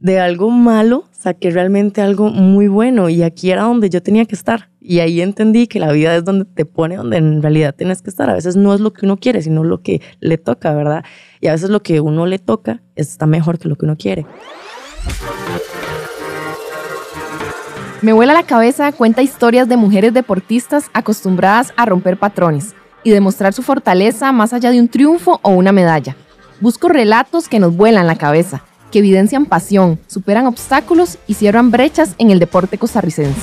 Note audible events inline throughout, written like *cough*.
de algo malo saqué realmente algo muy bueno y aquí era donde yo tenía que estar. Y ahí entendí que la vida es donde te pone, donde en realidad tienes que estar. A veces no es lo que uno quiere, sino lo que le toca, ¿verdad? Y a veces lo que uno le toca está mejor que lo que uno quiere. Me vuela la cabeza cuenta historias de mujeres deportistas acostumbradas a romper patrones y demostrar su fortaleza más allá de un triunfo o una medalla. Busco relatos que nos vuelan la cabeza que evidencian pasión, superan obstáculos y cierran brechas en el deporte costarricense.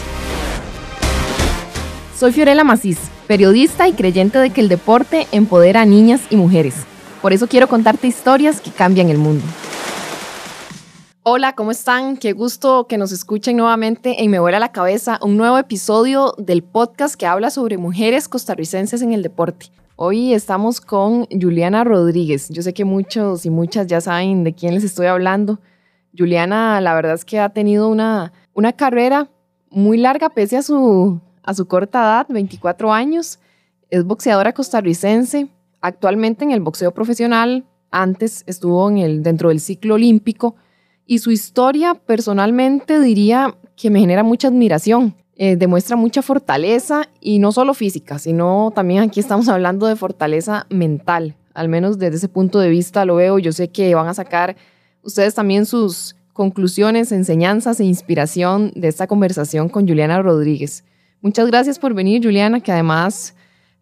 Soy Fiorella Macís, periodista y creyente de que el deporte empodera a niñas y mujeres. Por eso quiero contarte historias que cambian el mundo. Hola, ¿cómo están? Qué gusto que nos escuchen nuevamente en Me Vuela la Cabeza, un nuevo episodio del podcast que habla sobre mujeres costarricenses en el deporte. Hoy estamos con Juliana Rodríguez. Yo sé que muchos y muchas ya saben de quién les estoy hablando. Juliana, la verdad es que ha tenido una, una carrera muy larga pese a su, a su corta edad, 24 años. Es boxeadora costarricense, actualmente en el boxeo profesional. Antes estuvo en el, dentro del ciclo olímpico y su historia personalmente diría que me genera mucha admiración. Eh, demuestra mucha fortaleza y no solo física, sino también aquí estamos hablando de fortaleza mental. Al menos desde ese punto de vista lo veo. Yo sé que van a sacar ustedes también sus conclusiones, enseñanzas e inspiración de esta conversación con Juliana Rodríguez. Muchas gracias por venir, Juliana, que además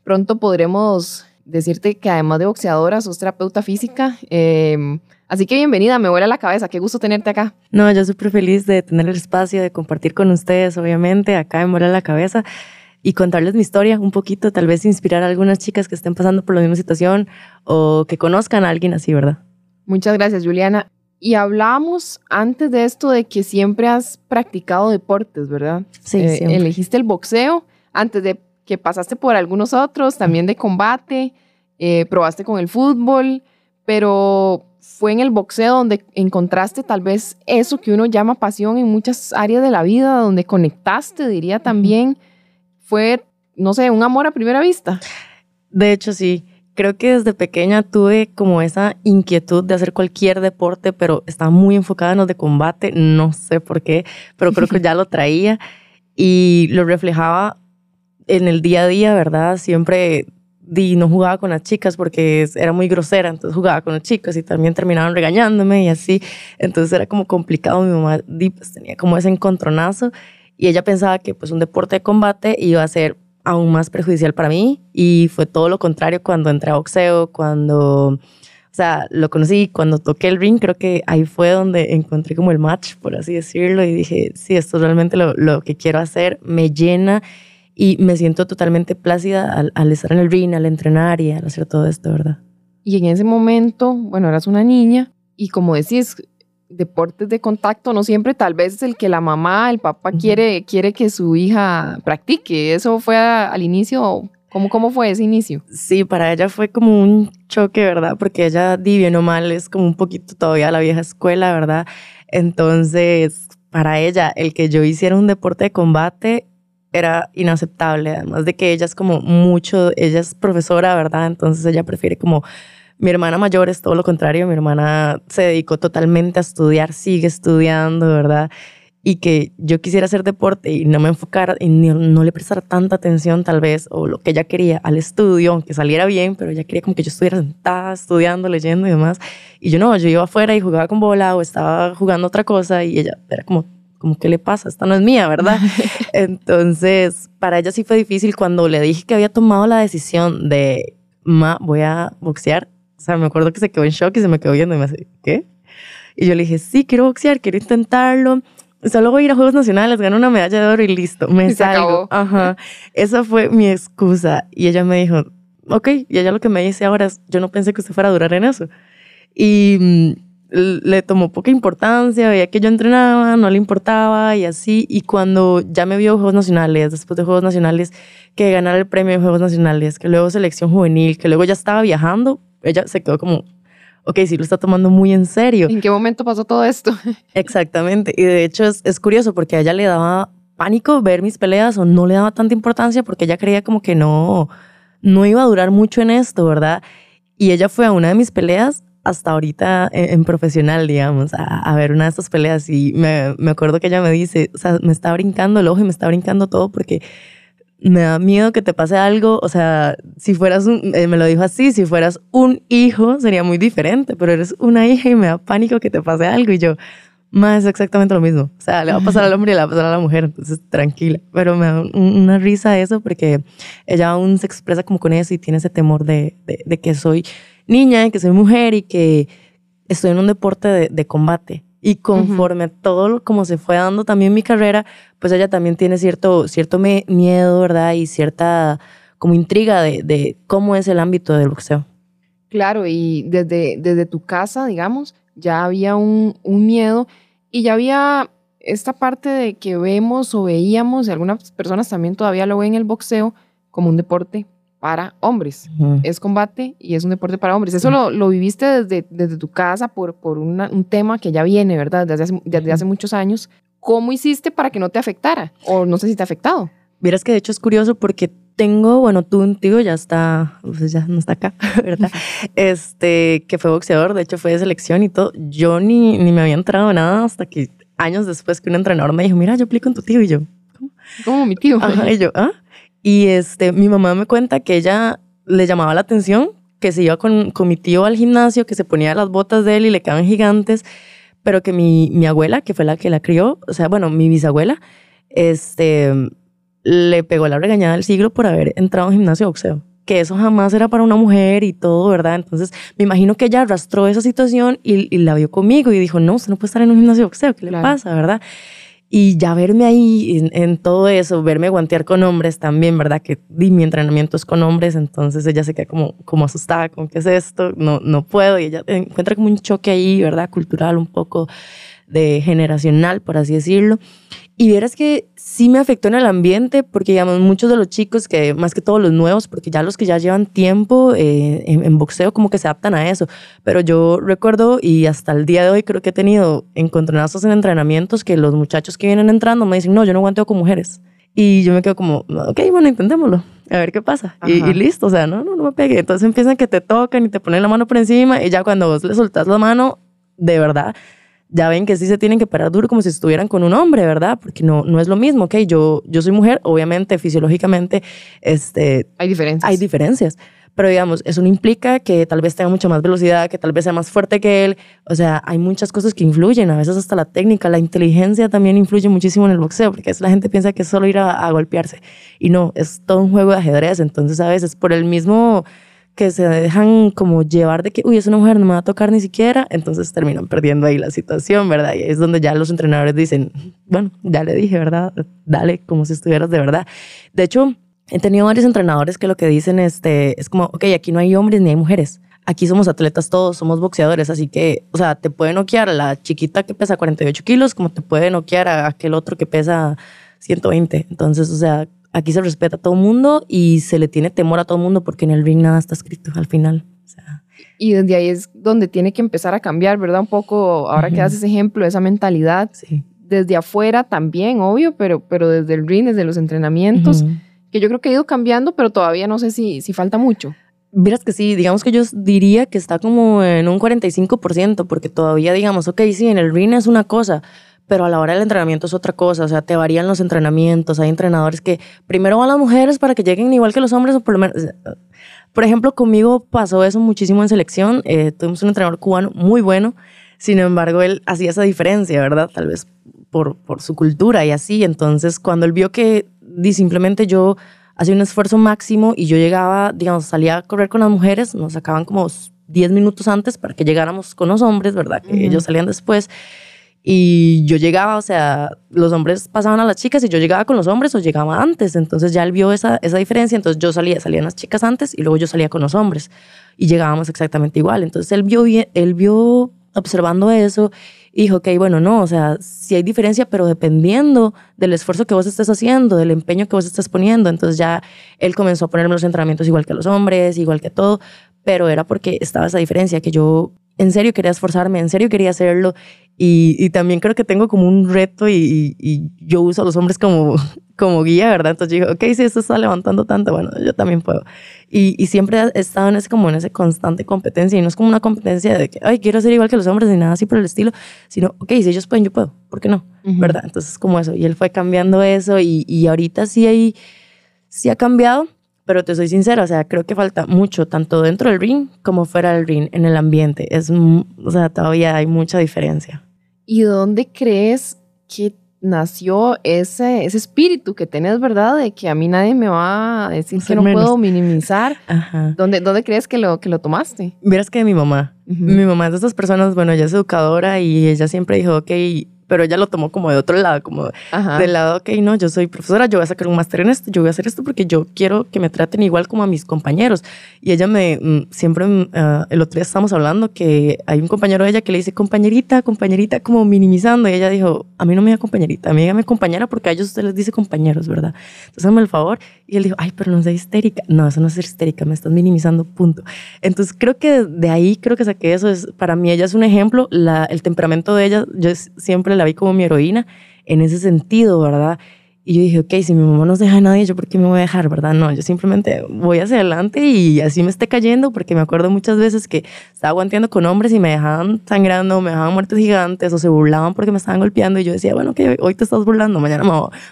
pronto podremos decirte que además de boxeadora, sos terapeuta física. Eh, Así que bienvenida, me vuela la cabeza, qué gusto tenerte acá. No, yo súper feliz de tener el espacio, de compartir con ustedes, obviamente, acá me vuela la cabeza y contarles mi historia un poquito, tal vez inspirar a algunas chicas que estén pasando por la misma situación o que conozcan a alguien así, ¿verdad? Muchas gracias, Juliana. Y hablamos antes de esto de que siempre has practicado deportes, ¿verdad? Sí, eh, Elegiste el boxeo antes de que pasaste por algunos otros, también de combate, eh, probaste con el fútbol, pero fue en el boxeo donde encontraste tal vez eso que uno llama pasión en muchas áreas de la vida, donde conectaste, diría también. Fue, no sé, un amor a primera vista. De hecho, sí. Creo que desde pequeña tuve como esa inquietud de hacer cualquier deporte, pero estaba muy enfocada en los de combate. No sé por qué, pero creo que ya lo traía y lo reflejaba en el día a día, ¿verdad? Siempre y no jugaba con las chicas porque era muy grosera, entonces jugaba con las chicas y también terminaban regañándome y así. Entonces era como complicado. Mi mamá pues, tenía como ese encontronazo y ella pensaba que pues un deporte de combate iba a ser aún más perjudicial para mí y fue todo lo contrario cuando entré a boxeo, cuando, o sea, lo conocí, cuando toqué el ring, creo que ahí fue donde encontré como el match, por así decirlo, y dije, sí, esto es realmente lo, lo que quiero hacer, me llena y me siento totalmente plácida al, estar en el ring, al entrenar y al hacer todo esto, ¿verdad? Y en ese momento, bueno, eras una niña y como decís, deportes de contacto no siempre tal vez es el que la mamá, el papá quiere, quiere que su hija practique. ¿Eso fue al inicio? ¿Cómo, ¿Cómo fue ese inicio? Sí, para ella fue como un choque, ¿verdad? Porque ella, di bien o mal, es como un poquito todavía la vieja escuela, ¿verdad? Entonces, para ella, el que yo hiciera un deporte de combate era inaceptable, además de que ella es como mucho, ella es profesora, ¿verdad? Entonces ella prefiere como, mi hermana mayor es todo lo contrario, mi hermana se dedicó totalmente a estudiar, sigue estudiando, ¿verdad? Y que yo quisiera hacer deporte y no me enfocara y no, le prestara tanta atención tal vez, o lo que ella quería al estudio, aunque saliera bien, pero ella quería como que yo estuviera sentada, estudiando, leyendo y demás. Y yo no, yo iba afuera y jugaba con bola o estaba jugando otra cosa y ella era como como, ¿qué le pasa? Esta no es mía, ¿verdad? *laughs* Entonces, para ella sí fue difícil cuando le dije que había tomado la decisión de, ma, voy a boxear. O sea, me acuerdo que se quedó en shock y se me quedó viendo y me dice, ¿qué? Y yo le dije, sí, quiero boxear, quiero intentarlo. Solo voy a ir a Juegos Nacionales, gano una medalla de oro y listo, me salgo. Ajá. Esa fue mi excusa. Y ella me dijo, ok, y ella lo que me dice ahora es, yo no pensé que usted fuera a durar en eso. Y mm, le tomó poca importancia, veía que yo entrenaba, no le importaba y así. Y cuando ya me vio Juegos Nacionales, después de Juegos Nacionales, que ganara el premio de Juegos Nacionales, que luego selección juvenil, que luego ya estaba viajando, ella se quedó como, ok, sí lo está tomando muy en serio. ¿En qué momento pasó todo esto? *laughs* Exactamente. Y de hecho es, es curioso porque a ella le daba pánico ver mis peleas o no le daba tanta importancia porque ella creía como que no, no iba a durar mucho en esto, ¿verdad? Y ella fue a una de mis peleas hasta ahorita en, profesional, digamos, a, ver una de estas peleas y me, me acuerdo que ella me dice, o sea, me está brincando el ojo y me está brincando todo porque me da miedo que te pase algo, o sea, si fueras un, eh, me lo dijo así, si fueras un hijo sería muy diferente, pero eres una hija y me da pánico que te pase algo. Y yo, más exactamente lo mismo, o sea, le va a pasar al hombre y le va a pasar a la mujer, entonces tranquila, pero me da una risa eso porque ella aún se expresa como con eso y tiene ese temor de, de, que soy niña, que soy mujer y que estoy en un deporte de, de combate y conforme todo como se fue dando también mi carrera, pues ella también tiene cierto, cierto miedo, ¿verdad? Y cierta como intriga de, de, cómo es el ámbito del boxeo. Claro, y desde, desde tu casa, digamos, ya había un, un miedo y ya había esta parte de que vemos o veíamos, y algunas personas también todavía lo ven el boxeo como un deporte para hombres. Es combate y es un deporte para hombres. Eso lo, lo, viviste desde, desde tu casa por, por un tema que ya viene, ¿verdad? Desde hace, desde hace muchos años. ¿Cómo hiciste para que no te afectara? O no sé si te ha afectado. Vieras que de hecho es curioso porque tengo, bueno, tú, un tío ya está, pues ya no está acá, *laughs* ¿verdad? *laughs* Este, que fue boxeador, de hecho fue de selección y todo. Yo ni, ni me había entrado nada hasta que años después que un entrenador me dijo, mira, yo aplico en tu tío y yo, ¿cómo? ¿Cómo mi tío? Ajá, y yo, ¿ah? Y este, mi mamá me cuenta que ella le llamaba la atención que se iba con, con mi tío al gimnasio, que se ponía las botas de él y le quedaban gigantes, pero que mi, mi abuela, que fue la que la crió, o sea, bueno, mi bisabuela, este, le pegó la regañada del siglo por haber entrado en gimnasio de boxeo. Que eso jamás era para una mujer y todo, ¿verdad? Entonces, me imagino que ella arrastró esa situación y, la vio conmigo y dijo, no, usted no puede estar en un gimnasio de boxeo, ¿qué le pasa, verdad? Y ya verme ahí en, todo eso, verme guantear con hombres también, ¿verdad? Que di mi entrenamiento es con hombres, entonces ella se queda como, como asustada con qué es esto, no, no puedo. Y ella encuentra como un choque ahí, ¿verdad? Cultural un poco de generacional, por así decirlo. Y vieras que sí me afectó en el ambiente, porque digamos, muchos de los chicos, que más que todos los nuevos, porque ya los que ya llevan tiempo eh, en, boxeo como que se adaptan a eso. Pero yo recuerdo, y hasta el día de hoy creo que he tenido encontronazos en entrenamientos, que los muchachos que vienen entrando me dicen, no, yo no aguanteo con mujeres. Y yo me quedo como, ok, bueno, intentémoslo, a ver qué pasa. Y, listo, o sea, no, no, no me pegue. Entonces empiezan que te tocan y te ponen la mano por encima, y ya cuando vos le soltás la mano, de verdad ya ven que sí se tienen que parar duro como si estuvieran con un hombre, ¿verdad? Porque no, no es lo mismo, ¿ok? Yo, yo soy mujer, obviamente, fisiológicamente, este... Hay diferencias. Hay diferencias. Pero digamos, eso no implica que tal vez tenga mucha más velocidad, que tal vez sea más fuerte que él. O sea, hay muchas cosas que influyen, a veces hasta la técnica, la inteligencia también influye muchísimo en el boxeo, porque la gente piensa que es solo ir a, a golpearse. Y no, es todo un juego de ajedrez. Entonces, a veces por el mismo que se dejan como llevar de que, uy, es una mujer, no me va a tocar ni siquiera, entonces terminan perdiendo ahí la situación, ¿verdad? Y es donde ya los entrenadores dicen, bueno, ya le dije, ¿verdad? Dale, como si estuvieras de verdad. De hecho, he tenido varios entrenadores que lo que dicen este, es como, ok, aquí no hay hombres ni hay mujeres. Aquí somos atletas todos, somos boxeadores, así que, o sea, te puede noquear a la chiquita que pesa 48 kilos, como te puede noquear a aquel otro que pesa 120. Entonces, o sea, aquí se respeta a todo el mundo y se le tiene temor a todo el mundo porque en el ring nada está escrito al final. y desde ahí es donde tiene que empezar a cambiar, ¿verdad? Un poco, ahora que haces ejemplo, esa mentalidad. Sí. Desde afuera también, obvio, pero, pero desde el ring, desde los entrenamientos, que yo creo que ha ido cambiando, pero todavía no sé si, si falta mucho. Miras que sí, digamos que yo diría que está como en un 45%, porque todavía digamos, ok, sí, en el ring es una cosa, pero a la hora del entrenamiento es otra cosa, o sea, te varían los entrenamientos, hay entrenadores que primero van las mujeres para que lleguen igual que los hombres, o por lo menos, por ejemplo, conmigo pasó eso muchísimo en selección, eh, tuvimos un entrenador cubano muy bueno, sin embargo, él hacía esa diferencia, ¿verdad? Tal vez por, por su cultura y así, entonces cuando él vio que simplemente yo hacía un esfuerzo máximo y yo llegaba, digamos, salía a correr con las mujeres, nos sacaban como 10 minutos antes para que llegáramos con los hombres, ¿verdad? Que ellos salían después. Y yo llegaba, o sea, los hombres pasaban a las chicas y yo llegaba con los hombres o llegaba antes. Entonces ya él vio esa, esa diferencia. Entonces yo salía, salían las chicas antes y luego yo salía con los hombres y llegábamos exactamente igual. Entonces él vio, él vio observando eso y dijo, ok, bueno, no, o sea, sí hay diferencia, pero dependiendo del esfuerzo que vos estés haciendo, del empeño que vos estés poniendo. Entonces ya él comenzó a ponerme los entrenamientos igual que los hombres, igual que todo, pero era porque estaba esa diferencia, que yo en serio quería esforzarme, en serio quería hacerlo. Y, y también creo que tengo como un reto y, y, yo uso a los hombres como, *laughs* como guía, ¿verdad? Entonces digo, ok, si esto está levantando tanto, bueno, yo también puedo. Y, y siempre he estado en ese, como en esa constante competencia y no es como una competencia de que, ay, quiero ser igual que los hombres ni nada así por el estilo, sino, ok, si ellos pueden, yo puedo, ¿por qué no? ¿Verdad? Entonces como eso. Y él fue cambiando eso y, ahorita sí, hay, sí ha cambiado pero te soy sincera, o sea, creo que falta mucho, tanto dentro del ring como fuera del ring, en el ambiente. Es, o sea, todavía hay mucha diferencia. ¿Y dónde crees que nació ese, ese espíritu que tenés, verdad? De que a mí nadie me va a decir que no puedo minimizar. Ajá. ¿Dónde, ¿Dónde crees que lo, que lo tomaste? Vieras que mi mamá, mi mamá es de esas personas, bueno, ella es educadora y ella siempre dijo, ok, pero ella lo tomó como de otro lado, como del lado, ok, no, yo soy profesora, yo voy a sacar un máster en esto, yo voy a hacer esto porque yo quiero que me traten igual como a mis compañeros. Y ella me, mm, siempre, uh, el otro día estábamos hablando que hay un compañero de ella que le dice compañerita, compañerita, como minimizando, y ella dijo, a mí no me diga compañerita, a mí dígame compañera porque a ellos usted les dice compañeros, ¿verdad? Entonces, hazme el favor. Y él dijo, ay, pero no sea histérica. No, eso no es ser histérica, me estás minimizando, punto. Entonces, creo que de ahí creo que saqué eso. Es, para mí, ella es un ejemplo, la, el temperamento de ella, yo siempre la vi como mi heroína en ese sentido, ¿verdad? Y yo dije, ok, si mi mamá no deja a nadie, ¿yo por qué me voy a dejar, verdad? No, yo simplemente voy hacia adelante y así me esté cayendo, porque me acuerdo muchas veces que estaba aguantando con hombres y me dejaban sangrando, me dejaban muertes gigantes o se burlaban porque me estaban golpeando y yo decía, bueno, que hoy te estás burlando, mañana, me,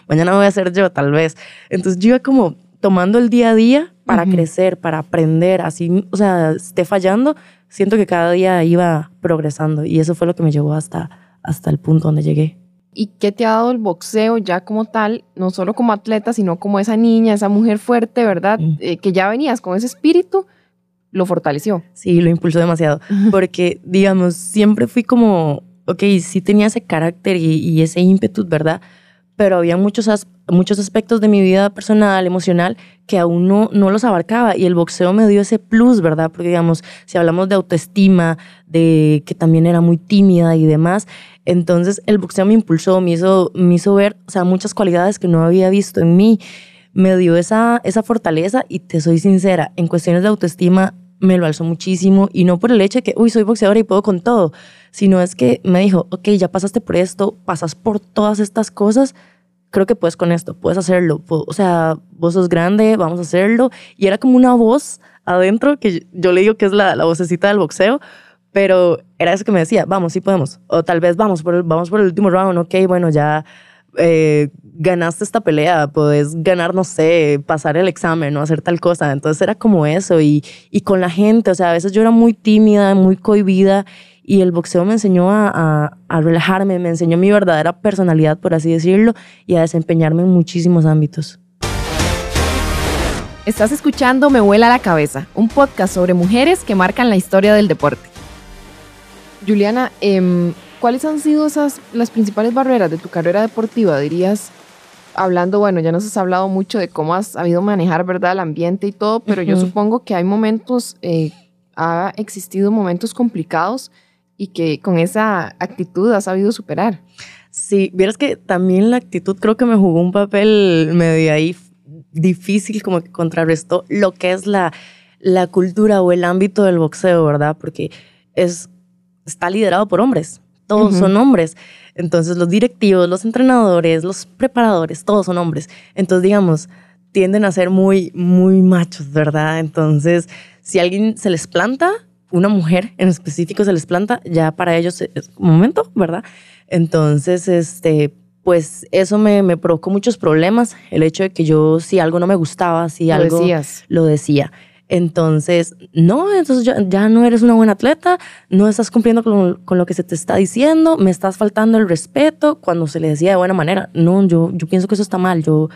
mañana voy a ser yo, tal vez. Entonces yo iba como tomando el día a día para crecer, para aprender, así, o sea, esté fallando, siento que cada día iba progresando y eso fue lo que me llevó hasta hasta el punto donde llegué. ¿Y qué te ha dado el boxeo ya como tal, no solo como atleta, sino como esa niña, esa mujer fuerte, ¿verdad? Mm. Eh, que ya venías con ese espíritu, lo fortaleció. Sí, lo impulsó demasiado, porque digamos, siempre fui como, ok, sí tenía ese carácter y, y ese ímpetu, ¿verdad? Pero había muchos, muchos aspectos de mi vida personal, emocional, que aún no, no los abarcaba y el boxeo me dio ese plus, ¿verdad? Porque digamos, si hablamos de autoestima, de que también era muy tímida y demás, entonces el boxeo me impulsó, me hizo, me hizo ver, o sea, muchas cualidades que no había visto en mí, me dio esa, esa fortaleza y te soy sincera, en cuestiones de autoestima me lo alzó muchísimo y no por el hecho de que, uy, soy boxeadora y puedo con todo, sino es que me dijo, ok, ya pasaste por esto, pasas por todas estas cosas, creo que puedes con esto, puedes hacerlo, o sea, vos sos grande, vamos a hacerlo. Y era como una voz adentro que yo le digo que es la, la vocecita del boxeo, pero era eso que me decía, vamos, sí podemos. O tal vez vamos por el, vamos por el último round, ok, bueno, ya eh, ganaste esta pelea, puedes ganar, no sé, pasar el examen o hacer tal cosa. Entonces era como eso y, y con la gente, o sea, a veces yo era muy tímida, muy cohibida y el boxeo me enseñó a, a, a, relajarme, me enseñó mi verdadera personalidad, por así decirlo, y a desempeñarme en muchísimos ámbitos. Estás escuchando Me vuela la cabeza, un podcast sobre mujeres que marcan la historia del deporte. Juliana, eh, ¿cuáles han sido esas las principales barreras de tu carrera deportiva? Dirías, hablando, bueno, ya nos has hablado mucho de cómo has sabido manejar, ¿verdad?, el ambiente y todo, pero yo supongo que hay momentos, eh, ha existido momentos complicados y que con esa actitud has sabido superar. Sí, vieras que también la actitud creo que me jugó un papel medio ahí difícil, como que contrarrestó lo que es la, la cultura o el ámbito del boxeo, ¿verdad? Porque es está liderado por hombres, todos son hombres. Entonces los directivos, los entrenadores, los preparadores, todos son hombres. Entonces, digamos, tienden a ser muy, muy machos, ¿verdad? Entonces, si alguien se les planta, una mujer en específico se les planta, ya para ellos es un momento, ¿verdad? Entonces, este, pues eso me, me, provocó muchos problemas. El hecho de que yo, si algo no me gustaba, si algo. Decías. Lo decía. Entonces, no, entonces ya, no eres una buena atleta, no estás cumpliendo con, lo que se te está diciendo, me estás faltando el respeto cuando se le decía de buena manera. No, yo, yo pienso que eso está mal, yo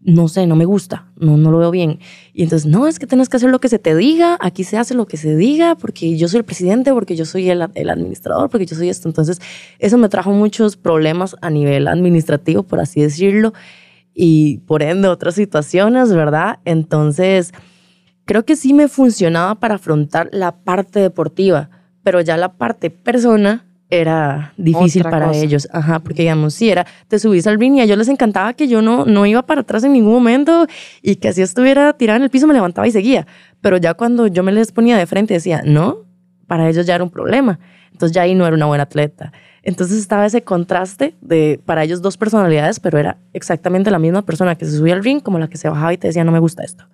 no sé, no me gusta, no, no lo veo bien. Y entonces, no, es que tienes que hacer lo que se te diga, aquí se hace lo que se diga, porque yo soy el presidente, porque yo soy el, el administrador, porque yo soy esto. Entonces, eso me trajo muchos problemas a nivel administrativo, por así decirlo, y por ende otras situaciones, ¿verdad? Entonces creo que sí me funcionaba para afrontar la parte deportiva, pero ya la parte persona era difícil para ellos. Ajá, porque digamos, si era, te subís al ring y a ellos les encantaba que yo no, no iba para atrás en ningún momento y que así estuviera tirada en el piso, me levantaba y seguía. Pero ya cuando yo me les ponía de frente decía, no, para ellos ya era un problema. Entonces ya ahí no era una buena atleta. Entonces estaba ese contraste de para ellos dos personalidades, pero era exactamente la misma persona que se subía al ring como la que se bajaba y te decía no me gusta esto.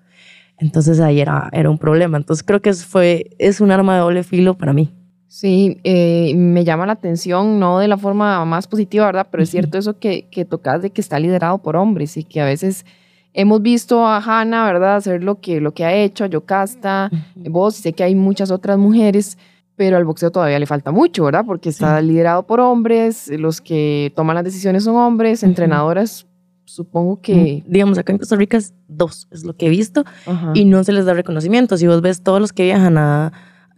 Entonces ahí era, era un problema. Entonces creo que fue, es un arma de doble filo para mí. Sí, eh, me llama la atención, no de la forma más positiva, ¿verdad? Pero es cierto eso que, que tocas de que está liderado por hombres y que a veces hemos visto a Hannah, ¿verdad? Hacer lo que, lo que ha hecho, a Yocasta, vos, sé que hay muchas otras mujeres, pero al boxeo todavía le falta mucho, ¿verdad? Porque está liderado por hombres, los que toman las decisiones son hombres, entrenadoras supongo que... Digamos, acá en Costa Rica es dos, es lo que he visto, y no se les da reconocimiento. Si vos ves todos los que viajan a,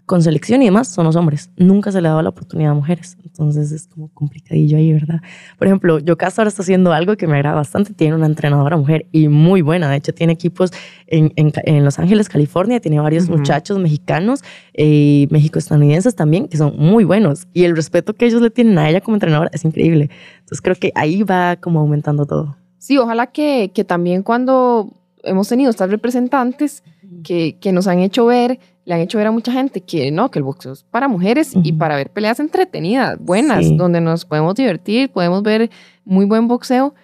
con selección y demás, son los hombres. Nunca se le daba la oportunidad a mujeres. Entonces es como complicadillo ahí, ¿verdad? Por ejemplo, Yocasta ahora está haciendo algo que me agrada bastante. Tiene una entrenadora mujer y muy buena. De hecho, tiene equipos en, en, Los Ángeles, California. Tiene varios muchachos mexicanos y México-estadounidenses también, que son muy buenos. Y el respeto que ellos le tienen a ella como entrenadora es increíble. Entonces creo que ahí va como aumentando todo. Sí, ojalá que, que también cuando hemos tenido estas representantes que, que, nos han hecho ver, le han hecho ver a mucha gente que no, que el boxeo es para mujeres y para ver peleas entretenidas, buenas, donde nos podemos divertir, podemos ver muy buen boxeo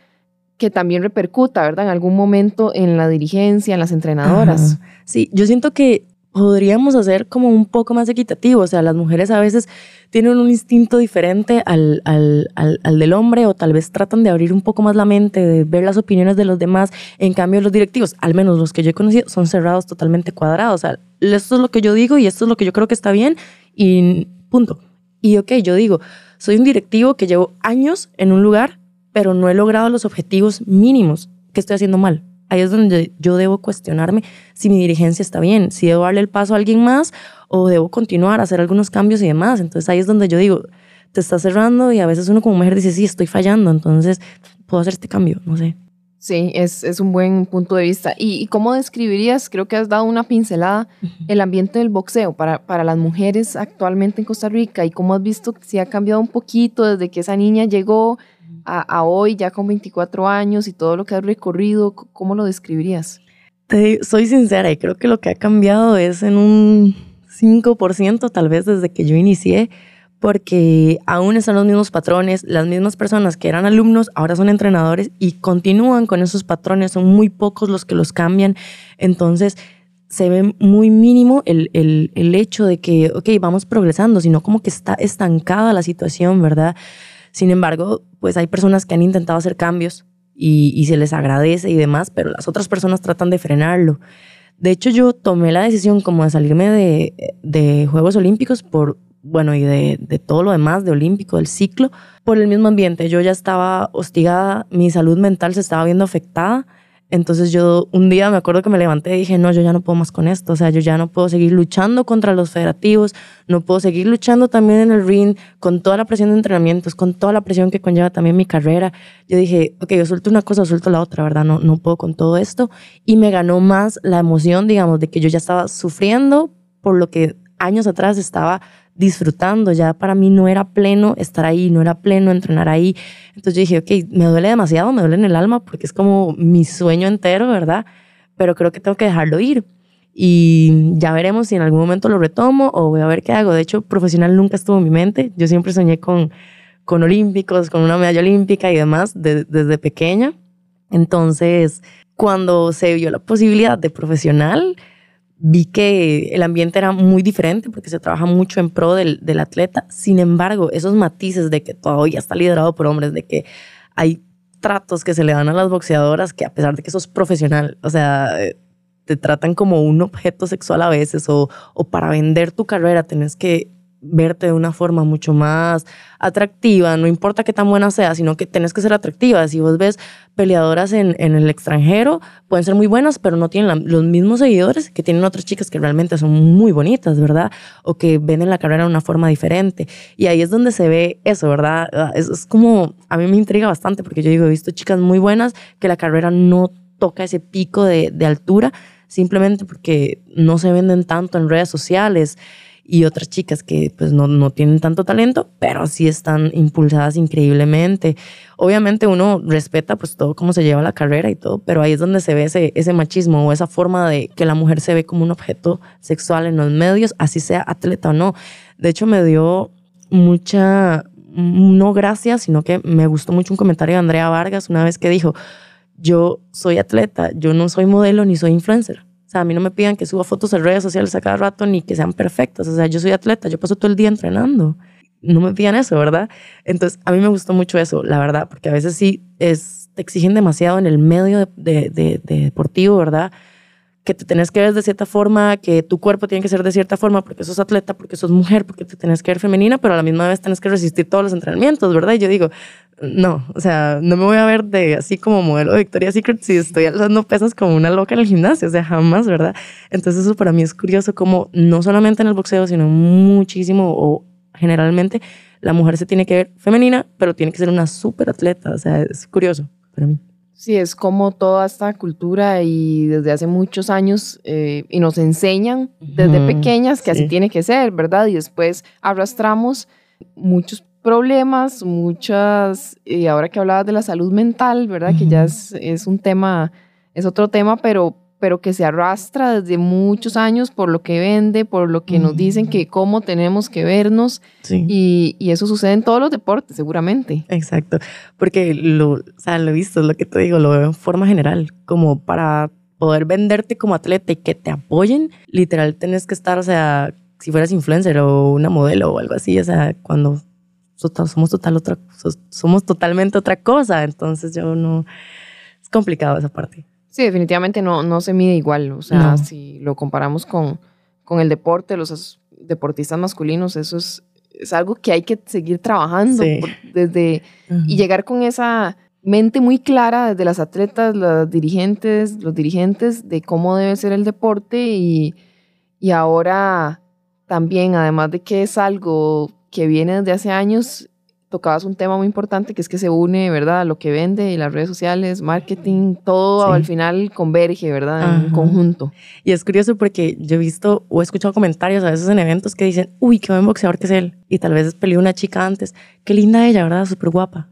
que también repercuta, ¿verdad? En algún momento en la dirigencia, en las entrenadoras. Sí, yo siento que podríamos hacer como un poco más equitativo. O sea, las mujeres a veces tienen un instinto diferente al, al, al, del hombre o tal vez tratan de abrir un poco más la mente, de ver las opiniones de los demás. En cambio, los directivos, al menos los que yo he conocido, son cerrados totalmente cuadrados. O sea, esto es lo que yo digo y esto es lo que yo creo que está bien y punto. Y ok, yo digo, soy un directivo que llevo años en un lugar, pero no he logrado los objetivos mínimos. que estoy haciendo mal? Ahí es donde yo debo cuestionarme si mi dirigencia está bien, si debo darle el paso a alguien más o debo continuar a hacer algunos cambios y demás. Entonces ahí es donde yo digo, te está cerrando y a veces uno como mujer dice, sí, estoy fallando, entonces puedo hacer este cambio, no sé. Sí, es, es un buen punto de vista. ¿Y, cómo describirías, creo que has dado una pincelada, el ambiente del boxeo para, para las mujeres actualmente en Costa Rica y cómo has visto si ha cambiado un poquito desde que esa niña llegó a, hoy, ya con 24 años y todo lo que has recorrido, ¿cómo lo describirías? soy sincera y creo que lo que ha cambiado es en un 5% tal vez desde que yo inicié, porque aún están los mismos patrones, las mismas personas que eran alumnos ahora son entrenadores y continúan con esos patrones, son muy pocos los que los cambian, entonces se ve muy mínimo el, el, el hecho de que, ok, vamos progresando, sino como que está estancada la situación, ¿verdad? Sin embargo, pues hay personas que han intentado hacer cambios y, se les agradece y demás, pero las otras personas tratan de frenarlo. De hecho, yo tomé la decisión como de salirme de, Juegos Olímpicos por, bueno, y de, de, todo lo demás, de Olímpico, del ciclo, por el mismo ambiente. Yo ya estaba hostigada, mi salud mental se estaba viendo afectada entonces yo un día me acuerdo que me levanté y dije, no, yo ya no puedo más con esto, o sea, yo ya no puedo seguir luchando contra los federativos, no puedo seguir luchando también en el ring con toda la presión de entrenamientos, con toda la presión que conlleva también mi carrera. Yo dije, ok, yo suelto una cosa, suelto la otra, ¿verdad? No, no puedo con todo esto. Y me ganó más la emoción, digamos, de que yo ya estaba sufriendo por lo que años atrás estaba disfrutando, ya para mí no era pleno estar ahí, no era pleno entrenar ahí. Entonces yo dije, ok, me duele demasiado, me duele en el alma porque es como mi sueño entero, ¿verdad? Pero creo que tengo que dejarlo ir. Y ya veremos si en algún momento lo retomo o voy a ver qué hago. De hecho, profesional nunca estuvo en mi mente. Yo siempre soñé con, con olímpicos, con una medalla olímpica y demás desde pequeña. Entonces, cuando se vio la posibilidad de profesional, vi que el ambiente era muy diferente porque se trabaja mucho en pro del, del, atleta. Sin embargo, esos matices de que todavía está liderado por hombres, de que hay tratos que se le dan a las boxeadoras que a pesar de que sos profesional, o sea, te tratan como un objeto sexual a veces o, o para vender tu carrera tenés que verte de una forma mucho más atractiva, no importa qué tan buena sea, sino que tienes que ser atractiva. Si vos ves peleadoras en, en el extranjero, pueden ser muy buenas, pero no tienen los mismos seguidores que tienen otras chicas que realmente son muy bonitas, ¿verdad? O que ven en la carrera de una forma diferente. Y ahí es donde se ve eso, ¿verdad? Ah, es, es como, a mí me intriga bastante porque yo digo, he visto chicas muy buenas que la carrera no toca ese pico de, de altura simplemente porque no se venden tanto en redes sociales y otras chicas que pues no, no tienen tanto talento, pero sí están impulsadas increíblemente. Obviamente uno respeta pues todo cómo se lleva la carrera y todo, pero ahí es donde se ve ese, ese machismo o esa forma de que la mujer se ve como un objeto sexual en los medios, así sea atleta o no. De hecho me dio mucha, no gracias, sino que me gustó mucho un comentario de Andrea Vargas una vez que dijo, yo soy atleta, yo no soy modelo ni soy influencer. O sea, a mí no me pidan que suba fotos en redes sociales a cada rato ni que sean perfectas. O sea, yo soy atleta, yo paso todo el día entrenando. No me pidan eso, ¿verdad? Entonces, a mí me gustó mucho eso, la verdad, porque a veces sí es, te exigen demasiado en el medio de, de, de deportivo, ¿verdad? Que te tenés que ver de cierta forma, que tu cuerpo tiene que ser de cierta forma porque sos atleta, porque sos mujer, porque te tenés que ver femenina, pero a la misma vez tenés que resistir todos los entrenamientos, ¿verdad? Y yo digo, no, o sea, no me voy a ver de así como modelo de Victoria's Secret si estoy alzando pesas como una loca en el gimnasio, o sea, jamás, ¿verdad? Entonces eso para mí es curioso como no solamente en el boxeo, sino muchísimo o generalmente la mujer se tiene que ver femenina, pero tiene que ser una súper atleta, o sea, es curioso para mí. Sí, es como toda esta cultura y desde hace muchos años eh, y nos enseñan desde pequeñas que así tiene que ser, ¿verdad? Y después arrastramos muchos problemas, muchas, y ahora que hablabas de la salud mental, ¿verdad? Que ya es, es, un tema, es otro tema, pero pero que se arrastra desde muchos años por lo que vende, por lo que nos dicen que cómo tenemos que vernos. Y, y, eso sucede en todos los deportes, seguramente. Exacto, porque lo, o sea, lo he visto, es lo que te digo, lo veo en forma general, como para poder venderte como atleta y que te apoyen, literal tenés que estar, o sea, si fueras influencer o una modelo o algo así, o sea, cuando somos, total otra, somos totalmente otra cosa, entonces yo no, es complicado esa parte. Sí, definitivamente no, no se mide igual. O sea, si lo comparamos con, con el deporte, los deportistas masculinos, eso es, es algo que hay que seguir trabajando desde y llegar con esa mente muy clara desde las atletas, las dirigentes, los dirigentes de cómo debe ser el deporte y, y ahora también, además de que es algo que viene desde hace años, tocabas un tema muy importante que es que se une, ¿verdad? Lo que vende y las redes sociales, marketing, todo al final converge, ¿verdad? En conjunto. Y es curioso porque yo he visto o he escuchado comentarios a veces en eventos que dicen, uy, qué buen boxeador que es él. Y tal vez peleó una chica antes. Qué linda ella, ¿verdad? Súper guapa.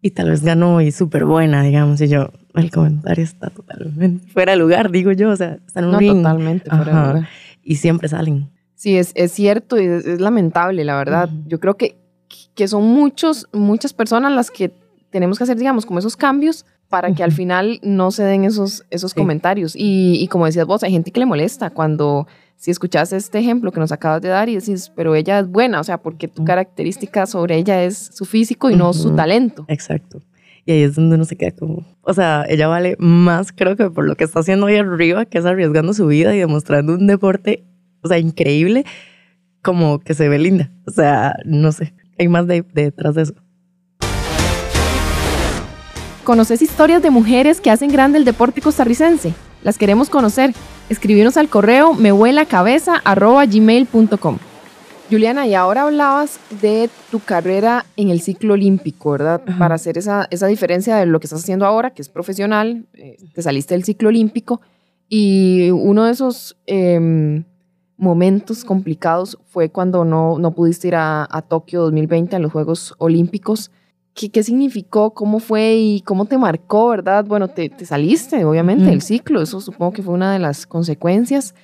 Y tal vez ganó y súper buena, digamos. Y yo, el comentario está totalmente fuera de lugar, digo yo. O sea, está en un no, totalmente fuera de lugar. Y siempre salen. Sí, es, es cierto y es, lamentable, la verdad. Yo creo que que son muchos, muchas personas las que tenemos que hacer, digamos, como esos cambios para que al final no se den esos, esos comentarios. Y, y, como decías vos, hay gente que le molesta cuando, si escuchas este ejemplo que nos acabas de dar y decís, pero ella es buena, o sea, porque tu característica sobre ella es su físico y no su talento. Exacto. Y ahí es donde uno se queda como, o sea, ella vale más, creo que por lo que está haciendo ahí arriba, que es arriesgando su vida y demostrando un deporte, o sea, increíble, como que se ve linda. O sea, no sé hay más detrás de eso. ¿Conoces historias de mujeres que hacen grande el deporte costarricense? Las queremos conocer. Escribinos al correo mehuelacabeza.gmail.com Juliana, y ahora hablabas de tu carrera en el ciclo olímpico, ¿verdad? Para hacer esa, esa, diferencia de lo que estás haciendo ahora, que es profesional, eh, te saliste del ciclo olímpico, y uno de esos em, momentos complicados fue cuando no, no pudiste ir a, a, Tokio 2020 a los Juegos Olímpicos. ¿Qué, ¿Qué, significó? ¿Cómo fue y cómo te marcó, verdad? Bueno, te, te saliste, obviamente, del ciclo, eso supongo que fue una de las consecuencias,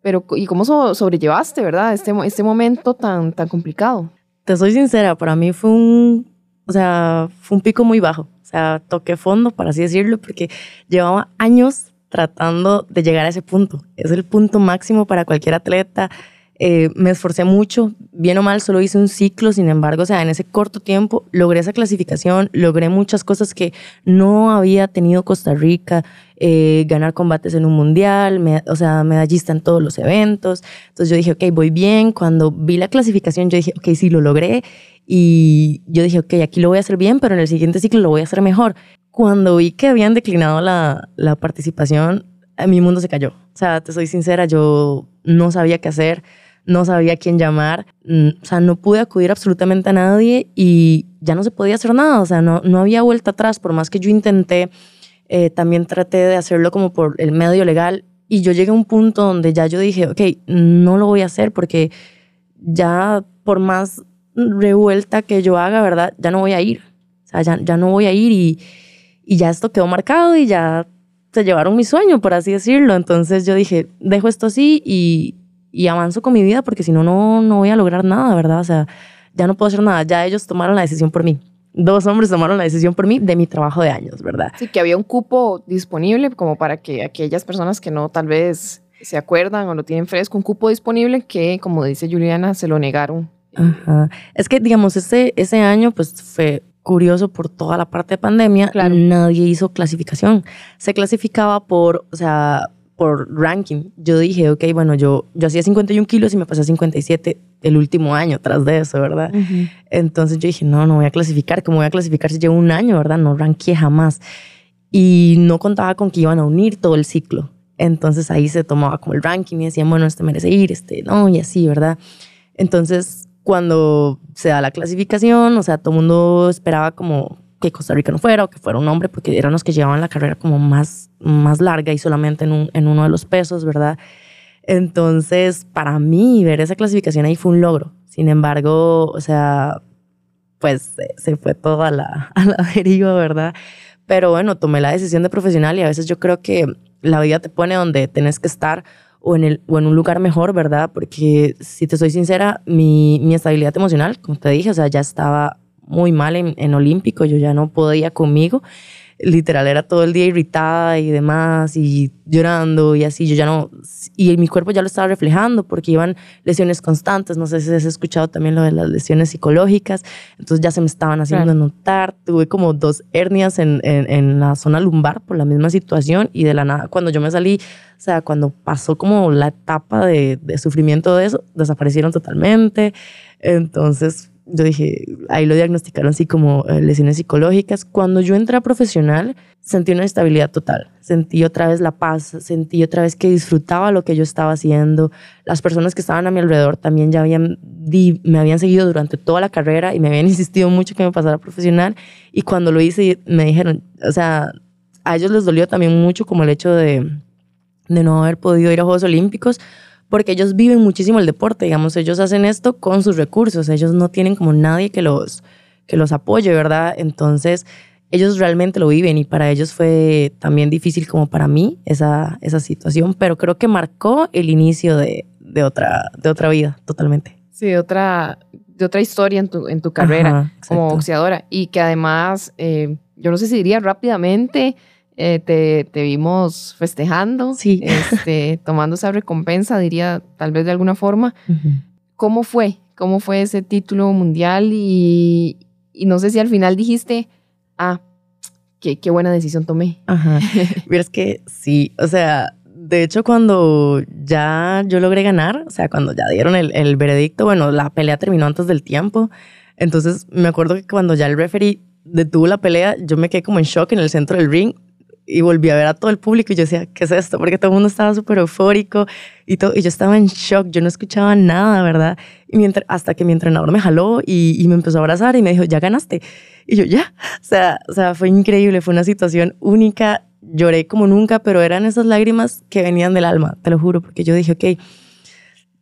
pero ¿y cómo sobrellevaste, verdad, este, este momento tan, tan complicado? Te soy sincera, para mí fue un, o sea, fue un pico muy bajo, o sea, toqué fondo, para así decirlo, porque llevaba años tratando de llegar a ese punto. Es el punto máximo para cualquier atleta. Eh, me esforcé mucho, bien o mal, solo hice un ciclo, sin embargo, o sea, en ese corto tiempo logré esa clasificación, logré muchas cosas que no había tenido Costa Rica, eh, ganar combates en un mundial, o sea, medallista en todos los eventos. Entonces yo dije, ok, voy bien. Cuando vi la clasificación, yo dije, ok, sí, lo logré. Y yo dije, ok, aquí lo voy a hacer bien, pero en el siguiente ciclo lo voy a hacer mejor cuando vi que habían declinado la, la participación, mi mundo se cayó. O sea, te soy sincera, yo no sabía qué hacer, no sabía quién llamar, mm, o sea, no pude acudir absolutamente a nadie y ya no se podía hacer nada, o sea, no, no había vuelta atrás, por más que yo intenté, eh, también traté de hacerlo como por el medio legal y yo llegué a un punto donde ya yo dije, ok, no lo voy a hacer porque ya por más revuelta que yo haga, ¿verdad? Ya no voy a ir. O sea, ya, ya no voy a ir y, y ya esto quedó marcado y ya se llevaron mi sueño, por así decirlo. Entonces yo dije, dejo esto así y, y avanzo con mi vida porque si no, no voy a lograr nada, ¿verdad? O sea, ya no puedo hacer nada. Ya ellos tomaron la decisión por mí. Dos hombres tomaron la decisión por mí de mi trabajo de años, ¿verdad? Sí, que había un cupo disponible como para que aquellas personas que no tal vez se acuerdan o lo tienen fresco, un cupo disponible que, como dice Juliana, se lo negaron. Ajá. Es que, digamos, ese, ese año pues fue curioso por toda la parte de pandemia. Claro. Nadie hizo clasificación. Se clasificaba por, o sea, por ranking. Yo dije, ok, bueno, yo, yo hacía 51 kilos y me pasé a 57 el último año tras de eso, ¿verdad? Entonces yo dije, no, no voy a clasificar. ¿Cómo voy a clasificar si llevo un año, verdad? No ranqué jamás. Y no contaba con que iban a unir todo el ciclo. Entonces ahí se tomaba como el ranking y decían, bueno, este merece ir, este no, y así, ¿verdad? Entonces, cuando se da la clasificación, o sea, todo el mundo esperaba como que Costa Rica no fuera o que fuera un hombre, porque eran los que llevaban la carrera como más, más larga y solamente en, un, en uno de los pesos, ¿verdad? Entonces, para mí, ver esa clasificación ahí fue un logro. Sin embargo, o sea, pues se fue toda la, *laughs* a la deriva, ¿verdad? Pero bueno, tomé la decisión de profesional y a veces yo creo que la vida te pone donde tenés que estar o en, el, o en un lugar mejor, ¿verdad? Porque si te soy sincera, mi, mi estabilidad emocional, como te dije, o sea, ya estaba muy mal en, en Olímpico, yo ya no podía conmigo literal era todo el día irritada y demás y llorando y así, yo ya no, y mi cuerpo ya lo estaba reflejando porque iban lesiones constantes, no sé si has escuchado también lo de las lesiones psicológicas, entonces ya se me estaban haciendo notar, tuve como dos hernias en, en, la zona lumbar por la misma situación y de la nada, cuando yo me salí, o sea, cuando pasó como la etapa de, de sufrimiento de eso, desaparecieron totalmente, entonces yo dije, ahí lo diagnosticaron así como eh, lesiones psicológicas. Cuando yo entré a profesional, sentí una estabilidad total. Sentí otra vez la paz, sentí otra vez que disfrutaba lo que yo estaba haciendo. Las personas que estaban a mi alrededor también ya habían, me habían seguido durante toda la carrera y me habían *laughs* insistido mucho que me pasara profesional. Y cuando lo hice, me dijeron, o sea, a ellos les dolió también mucho como el hecho de, de no haber podido ir a Juegos Olímpicos porque ellos viven muchísimo el deporte, digamos, ellos hacen esto con sus recursos, ellos no tienen como nadie que los, que los apoye, ¿verdad? Entonces, ellos realmente lo viven y para ellos fue también difícil como para mí esa, esa situación, pero creo que marcó el inicio de, de otra, de otra vida totalmente. Sí, de otra, de otra historia en tu, en tu carrera como boxeadora y que además, eh, yo no sé si diría rápidamente, eh, te, te, vimos festejando, sí. *laughs* este, tomando esa recompensa, diría tal vez de alguna forma. ¿Cómo fue? ¿Cómo fue ese título mundial? Y, y, no sé si al final dijiste, ah, qué, qué buena decisión tomé. Ajá. *laughs* Mira, es que sí, o sea, de hecho cuando ya yo logré ganar, o sea, cuando ya dieron el, el veredicto, bueno, la pelea terminó antes del tiempo. Entonces me acuerdo que cuando ya el referee detuvo la pelea, yo me quedé como en shock en el centro del ring y volví a ver a todo el público y yo decía, ¿qué es esto? Porque todo el mundo estaba súper eufórico y, todo, y yo estaba en shock, yo no escuchaba nada, ¿verdad? Y mientras, hasta que mi entrenador me jaló y, y, me empezó a abrazar y me dijo, ya ganaste. Y yo, ya. O sea, o sea, fue increíble, fue una situación única, lloré como nunca, pero eran esas lágrimas que venían del alma, te lo juro, porque yo dije, ok,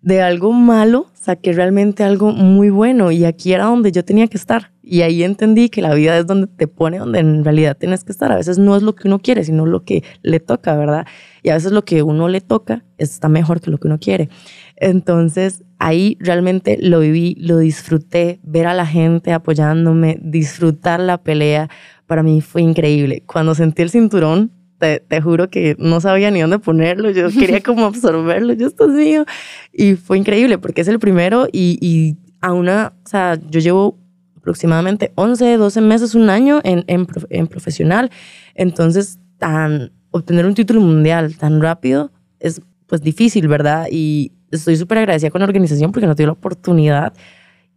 de algo malo saqué realmente algo muy bueno y aquí era donde yo tenía que estar. Y ahí entendí que la vida es donde te pone, donde en realidad tienes que estar. A veces no es lo que uno quiere, sino lo que le toca, ¿verdad? Y a veces lo que uno le toca está mejor que lo que uno quiere. Entonces ahí realmente lo viví, lo disfruté, ver a la gente apoyándome, disfrutar la pelea, para mí fue increíble. Cuando sentí el cinturón, te, juro que no sabía ni dónde ponerlo, yo *laughs* quería como absorberlo, yo esto es mío. Y fue increíble porque es el primero y, y a una, o sea, yo llevo aproximadamente 11, 12 meses, un año en, en, en profesional. Entonces, tan, obtener un título mundial tan rápido es pues difícil, ¿verdad? Y estoy súper agradecida con la organización porque nos dio la oportunidad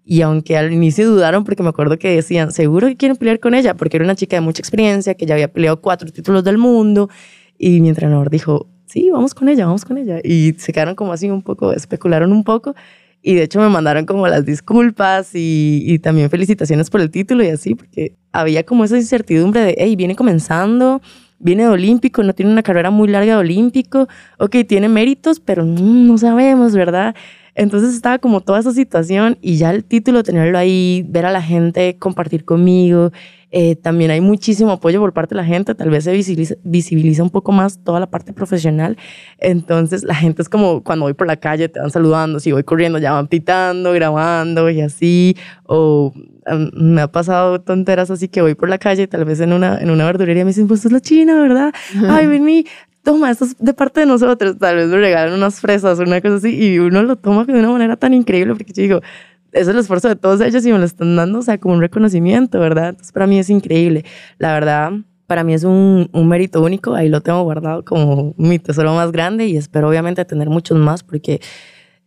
y aunque al inicio dudaron, porque me acuerdo que decían, seguro que quieren pelear con ella, porque era una chica de mucha experiencia, que ya había peleado cuatro títulos del mundo. Y mi entrenador dijo, sí, vamos con ella, vamos con ella. Y se quedaron como así un poco, especularon un poco. Y de hecho me mandaron como las disculpas y, y también felicitaciones por el título y así, porque había como esa incertidumbre de, hey, viene comenzando, viene de olímpico, no tiene una carrera muy larga de olímpico, ok, tiene méritos, pero no sabemos, ¿verdad? Entonces estaba como toda esa situación y ya el título, tenerlo ahí, ver a la gente compartir conmigo. Eh, también hay muchísimo apoyo por parte de la gente, tal vez se visibiliza, visibiliza, un poco más toda la parte profesional. Entonces la gente es como cuando voy por la calle te van saludando, si voy corriendo ya van pitando, grabando y así. O me ha pasado tonteras así que voy por la calle, tal vez en una, en una verdulería me dicen, pues es la china, ¿verdad? Ay, vení, toma, esto es de parte de nosotros. Tal vez me regalan unas fresas, una cosa así, y uno lo toma de una manera tan increíble, porque yo digo, es el esfuerzo de todos ellos y me lo están dando, o sea, como un reconocimiento, ¿verdad? Entonces, para mí es increíble. La verdad, para mí es un, un, mérito único, ahí lo tengo guardado como mi tesoro más grande y espero obviamente tener muchos más porque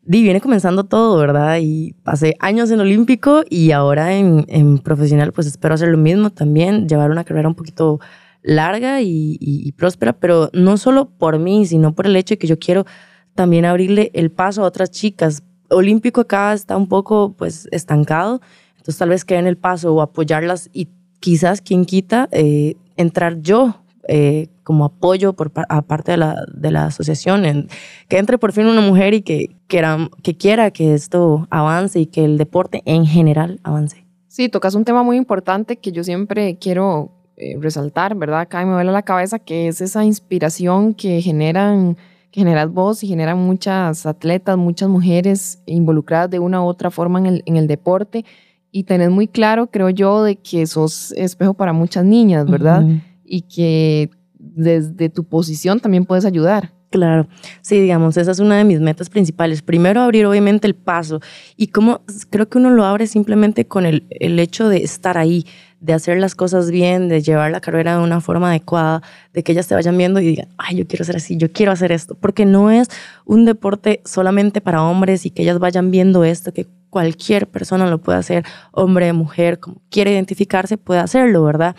di, viene comenzando todo, ¿verdad? Y pasé años en olímpico y ahora en, en profesional pues espero hacer lo mismo también, llevar una carrera un poquito larga y, próspera, pero no solo por mí, sino por el hecho de que yo quiero también abrirle el paso a otras chicas. Olímpico acá está un poco pues estancado, entonces tal vez queden el paso o apoyarlas y quizás, quien quita, eh, entrar yo eh, como apoyo por aparte de la, de la asociación, en, que entre por fin una mujer y que, quiera, que quiera que esto avance y que el deporte en general avance. Sí, tocas un tema muy importante que yo siempre quiero eh, resaltar, ¿verdad? Acá me duele la cabeza que es esa inspiración que generan, que generas vos y generan muchas atletas, muchas mujeres involucradas de una u otra forma en el, en el deporte. Y tenés muy claro, creo yo, de que sos espejo para muchas niñas, ¿verdad? Y que desde tu posición también puedes ayudar. Claro, sí, digamos, esa es una de mis metas principales. Primero, abrir obviamente el paso. Y como creo que uno lo abre simplemente con el, el hecho de estar ahí, de hacer las cosas bien, de llevar la carrera de una forma adecuada, de que ellas te vayan viendo y digan, ay, yo quiero ser así, yo quiero hacer esto, porque no es un deporte solamente para hombres y que ellas vayan viendo esto, que cualquier persona lo puede hacer, hombre, mujer, como quiere identificarse, puede hacerlo, ¿verdad?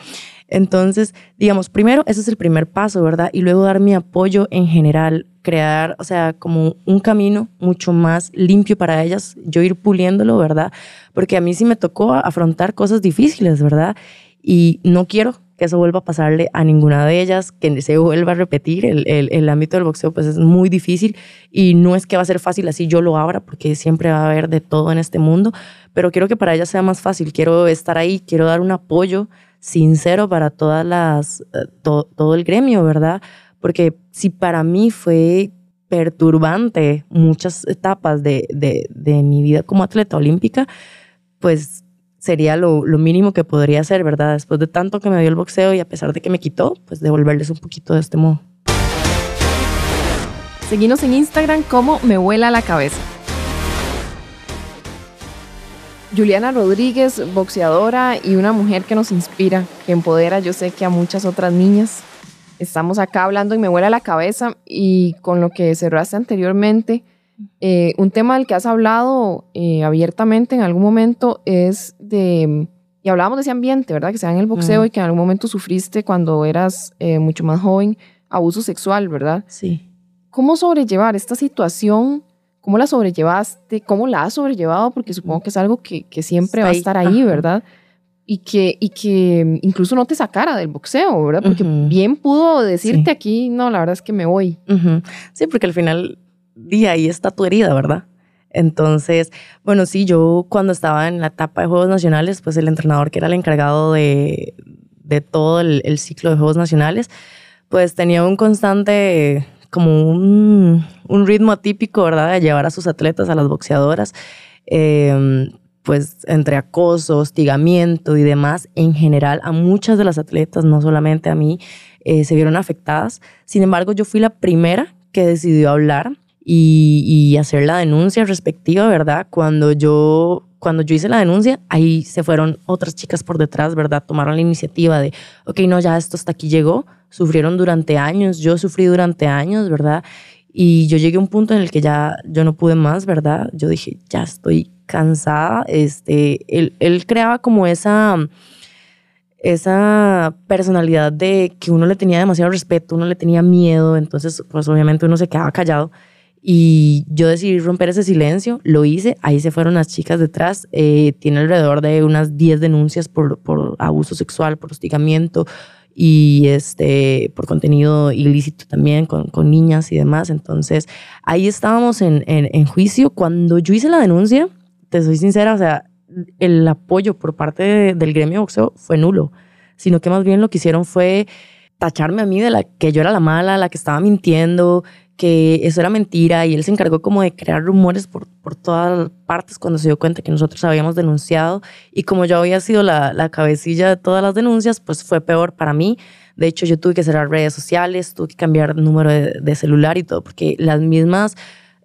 Entonces, digamos, primero, ese es el primer paso, ¿verdad? Y luego dar mi apoyo en general, crear, o sea, como un camino mucho más limpio para ellas, yo ir puliéndolo, ¿verdad? Porque a mí sí me tocó afrontar cosas difíciles, ¿verdad? Y no quiero que eso vuelva a pasarle a ninguna de ellas, que se vuelva a repetir. El, el, ámbito del boxeo pues es muy difícil y no es que va a ser fácil así yo lo abra, porque siempre va a haber de todo en este mundo, pero quiero que para ellas sea más fácil, quiero estar ahí, quiero dar un apoyo sincero para todas las, eh, todo el gremio, ¿verdad? Porque si para mí fue perturbante muchas etapas de, de, mi vida como atleta olímpica, pues sería lo, lo, mínimo que podría hacer, ¿verdad? Después de tanto que me dio el boxeo y a pesar de que me quitó, pues devolverles un poquito de este modo. Seguimos en Instagram como me vuela la cabeza. Juliana Rodríguez, boxeadora y una mujer que nos inspira, que empodera, yo sé que a muchas otras niñas. Estamos acá hablando y me vuela la cabeza y con lo que cerraste anteriormente, eh, un tema del que has hablado eh, abiertamente en algún momento es de, y hablábamos de ese ambiente, ¿verdad? Que sea en el boxeo y que en algún momento sufriste cuando eras eh, mucho más joven, abuso sexual, ¿verdad? Sí. ¿Cómo sobrellevar esta situación? ¿Cómo la sobrellevaste? ¿Cómo la has sobrellevado? Porque supongo que es algo que, que siempre va a estar ahí, ¿verdad? Y que, y que incluso no te sacara del boxeo, ¿verdad? Porque bien pudo decirte aquí, no, la verdad es que me voy. Sí, porque al final, día ahí está tu herida, ¿verdad? Entonces, bueno, sí, yo cuando estaba en la etapa de Juegos Nacionales, pues el entrenador que era el encargado de, de todo el, el, ciclo de Juegos Nacionales, pues tenía un constante como un, un, ritmo atípico, ¿verdad? De llevar a sus atletas, a las boxeadoras, eh, pues entre acoso, hostigamiento y demás, en general a muchas de las atletas, no solamente a mí, eh, se vieron afectadas. Sin embargo, yo fui la primera que decidió hablar y, y, hacer la denuncia respectiva, ¿verdad? Cuando yo, cuando yo hice la denuncia, ahí se fueron otras chicas por detrás, ¿verdad? Tomaron la iniciativa de, ok, no, ya esto hasta aquí llegó sufrieron durante años, yo sufrí durante años, ¿verdad? Y yo llegué a un punto en el que ya yo no pude más, ¿verdad? Yo dije, ya estoy cansada. Este, él, él creaba como esa, esa personalidad de que uno le tenía demasiado respeto, uno le tenía miedo, entonces pues obviamente uno se quedaba callado. Y yo decidí romper ese silencio, lo hice, ahí se fueron las chicas detrás, eh, tiene alrededor de unas 10 denuncias por, por abuso sexual, por hostigamiento, y este, por contenido ilícito también con, con niñas y demás. Entonces, ahí estábamos en, en, juicio. Cuando yo hice la denuncia, te soy sincera, o sea, el apoyo por parte de, del gremio boxeo fue nulo, sino que más bien lo que hicieron fue tacharme a mí de la que yo era la mala, la que estaba mintiendo, que eso era mentira y él se encargó como de crear rumores por, por todas partes cuando se dio cuenta que nosotros habíamos denunciado y como yo había sido la, la cabecilla de todas las denuncias, pues fue peor para mí. De hecho, yo tuve que cerrar redes sociales, tuve que cambiar número de, de celular y todo, porque las mismas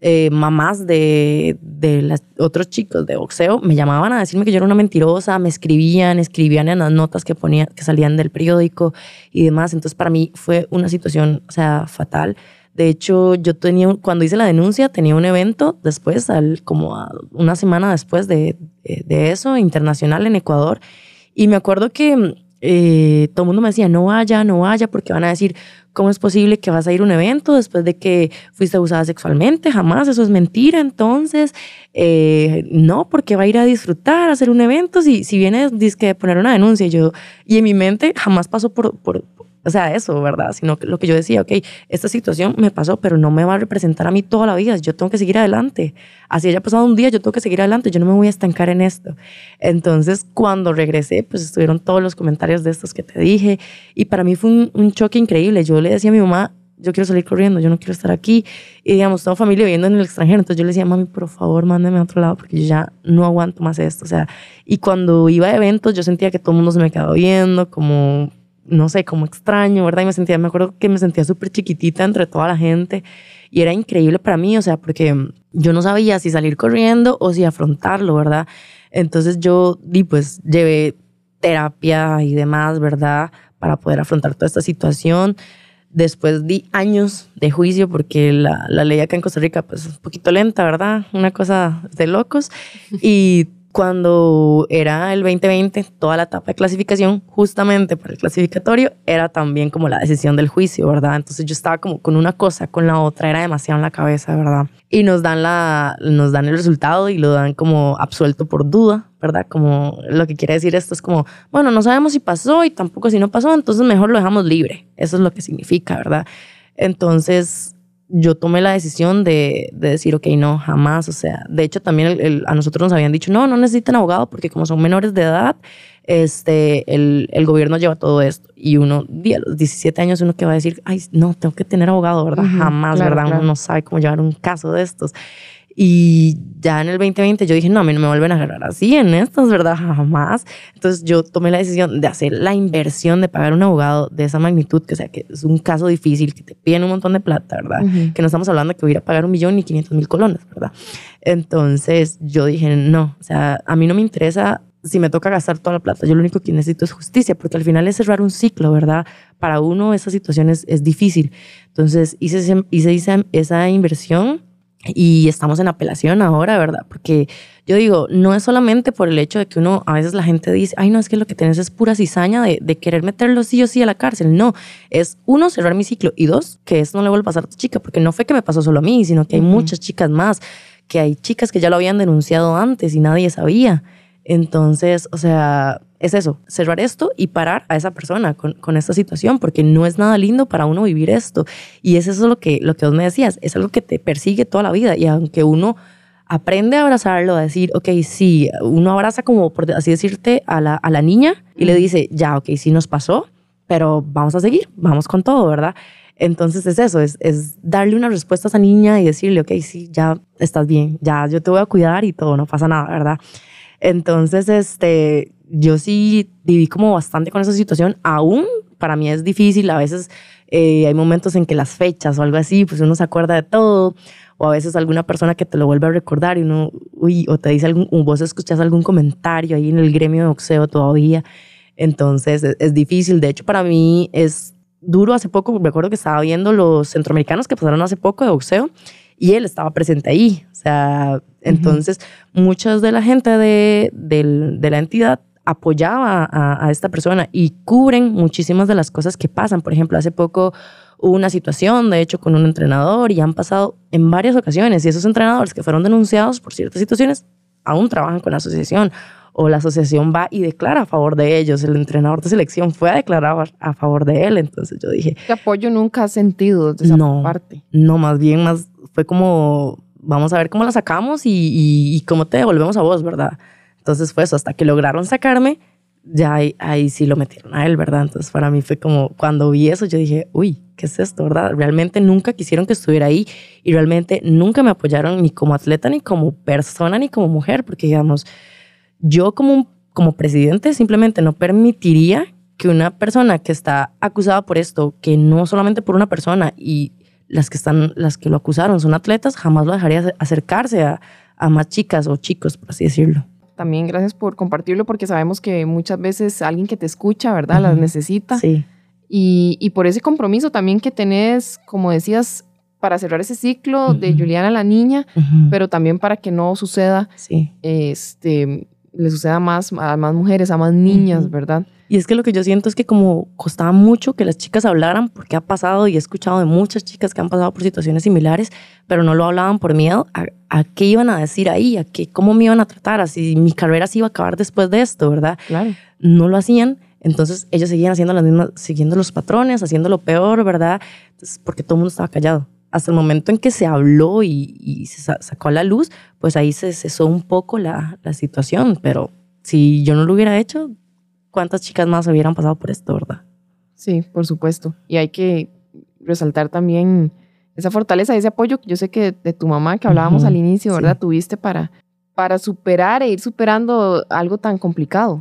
eh, mamás de, de los otros chicos de boxeo me llamaban a decirme que yo era una mentirosa, me escribían, escribían en las notas que, ponía, que salían del periódico y demás. Entonces, para mí fue una situación, o sea, fatal. De hecho, yo tenía, cuando hice la denuncia, tenía un evento después, como una semana después de, de, eso, internacional en Ecuador. Y me acuerdo que eh, todo el mundo me decía, no vaya, no vaya, porque van a decir, ¿cómo es posible que vas a ir a un evento después de que fuiste abusada sexualmente? Jamás, eso es mentira. Entonces, eh, no, porque va a ir a disfrutar, a hacer un evento, si, si viene, dice poner una denuncia. Yo, y en mi mente jamás pasó por, por, o sea, eso, ¿verdad? Sino que lo que yo decía, ok, esta situación me pasó, pero no me va a representar a mí toda la vida, yo tengo que seguir adelante. Así haya pasado un día, yo tengo que seguir adelante, yo no me voy a estancar en esto. Entonces, cuando regresé, pues estuvieron todos los comentarios de estos que te dije, y para mí fue un, un choque increíble. Yo le decía a mi mamá, yo quiero salir corriendo, yo no quiero estar aquí. Y digamos, tengo familia viviendo en el extranjero, entonces yo le decía, mami, por favor, mándeme a otro lado porque yo ya no aguanto más esto. O sea, y cuando iba a eventos, yo sentía que todo el mundo se me quedaba viendo, como no sé, como extraño, ¿verdad? Y me sentía, me acuerdo que me sentía súper chiquitita entre toda la gente y era increíble para mí, o sea, porque yo no sabía si salir corriendo o si afrontarlo, ¿verdad? Entonces yo, di, pues, llevé terapia y demás, ¿verdad? Para poder afrontar toda esta situación. Después di años de juicio porque la, la ley acá en Costa Rica, pues, es un poquito lenta, ¿verdad? Una cosa de locos. Y cuando era el 2020, toda la etapa de clasificación, justamente para el clasificatorio, era también como la decisión del juicio, ¿verdad? Entonces yo estaba como con una cosa, con la otra, era demasiado en la cabeza, ¿verdad? Y nos dan, la, nos dan el resultado y lo dan como absuelto por duda, ¿verdad? Como lo que quiere decir esto es como, bueno, no sabemos si pasó y tampoco si no pasó, entonces mejor lo dejamos libre. Eso es lo que significa, ¿verdad? Entonces, yo tomé la decisión de, de, decir, ok, no, jamás. O sea, de hecho también a nosotros nos habían dicho, no, no necesitan abogado porque como son menores de edad, este, el, el gobierno lleva todo esto. Y uno, a los 17 años, uno que va a decir, ay, no, tengo que tener abogado, ¿verdad? jamás, ¿verdad? Uno no sabe cómo llevar un caso de estos. Y ya en el 2020 yo dije, no, a mí no me vuelven a agarrar así en estas, ¿verdad? Jamás. Entonces yo tomé la decisión de hacer la inversión de pagar un abogado de esa magnitud, que o sea, que es un caso difícil, que te piden un montón de plata, ¿verdad? Que no estamos hablando de que voy a pagar un millón ni 500 mil colones, ¿verdad? Entonces yo dije, no, o sea, a mí no me interesa si me toca gastar toda la plata. Yo lo único que necesito es justicia, porque al final es cerrar un ciclo, ¿verdad? Para uno esa situación es, es difícil. Entonces hice, hice esa, esa inversión y estamos en apelación ahora, ¿verdad? Porque yo digo, no es solamente por el hecho de que uno, a veces la gente dice, ay, no, es que lo que tienes es pura cizaña de, de querer meterlo sí o sí a la cárcel. No, es uno, cerrar mi ciclo y dos, que eso no le vuelva a pasar a tu chica, porque no fue que me pasó solo a mí, sino que hay muchas chicas más, que hay chicas que ya lo habían denunciado antes y nadie sabía. Entonces, o sea, es eso, cerrar esto y parar a esa persona con, con, esta situación, porque no es nada lindo para uno vivir esto. Y es eso lo que, lo que vos me decías, es algo que te persigue toda la vida. Y aunque uno aprende a abrazarlo, a decir, ok, sí, uno abraza como, por así decirte, a la, a la niña y le dice, ya, ok, sí nos pasó, pero vamos a seguir, vamos con todo, ¿verdad? Entonces es eso, es, es, darle una respuesta a esa niña y decirle, ok, sí, ya estás bien, ya yo te voy a cuidar y todo, no pasa nada, ¿verdad? Entonces, este, yo sí viví como bastante con esa situación. Aún para mí es difícil, a veces eh, hay momentos en que las fechas o algo así, pues uno se acuerda de todo, o a veces alguna persona que te lo vuelve a recordar y uno, uy, o te dice algún, o vos escuchas algún comentario ahí en el gremio de boxeo todavía. Entonces es, es difícil. De hecho, para mí es duro. Hace poco, me acuerdo que estaba viendo los centroamericanos que pasaron hace poco de boxeo y él estaba presente ahí. O sea, entonces uh -huh. muchas de la gente de, de, de la entidad apoyaba a, a, esta persona y cubren muchísimas de las cosas que pasan. Por ejemplo, hace poco hubo una situación, de hecho, con un entrenador y han pasado en varias ocasiones y esos entrenadores que fueron denunciados por ciertas situaciones aún trabajan con la asociación o la asociación va y declara a favor de ellos. El entrenador de selección fue a declarar a favor de él. Entonces yo dije... ¿Qué apoyo nunca has sentido de esa no, parte? No, más bien más fue como, vamos a ver cómo la sacamos y, y, cómo te devolvemos a vos, ¿verdad? Entonces fue eso, hasta que lograron sacarme, ya ahí, sí lo metieron a él, ¿verdad? Entonces para mí fue como, cuando vi eso, yo dije, uy, ¿qué es esto, verdad? Realmente nunca quisieron que estuviera ahí y realmente nunca me apoyaron ni como atleta, ni como persona, ni como mujer, porque digamos, yo como, como presidente simplemente no permitiría que una persona que está acusada por esto, que no solamente por una persona y las que están, las que lo acusaron son atletas, jamás lo dejaría acercarse a, a más chicas o chicos, por así decirlo. También gracias por compartirlo porque sabemos que muchas veces alguien que te escucha, ¿verdad? Las necesita. Sí. Y, y, por ese compromiso también que tenés, como decías, para cerrar ese ciclo de Juliana la niña, pero también para que no suceda, sí. este, le suceda más a más mujeres, a más niñas, ¿verdad? Y es que lo que yo siento es que como costaba mucho que las chicas hablaran, porque ha pasado y he escuchado de muchas chicas que han pasado por situaciones similares, pero no lo hablaban por miedo a, qué iban a decir ahí, a qué, cómo me iban a tratar, a si mi carrera se iba a acabar después de esto, ¿verdad? Claro. No lo hacían, entonces ellos seguían haciendo las mismas, siguiendo los patrones, haciendo lo peor, ¿verdad? porque todo el mundo estaba callado. Hasta el momento en que se habló y, se sacó a la luz, pues ahí se cesó un poco la, la situación, pero si yo no lo hubiera hecho, cuántas chicas más hubieran pasado por esto, ¿verdad? Sí, por supuesto. Y hay que resaltar también esa fortaleza, ese apoyo que yo sé que de tu mamá que hablábamos al inicio, ¿verdad? Tuviste para, para superar e ir superando algo tan complicado.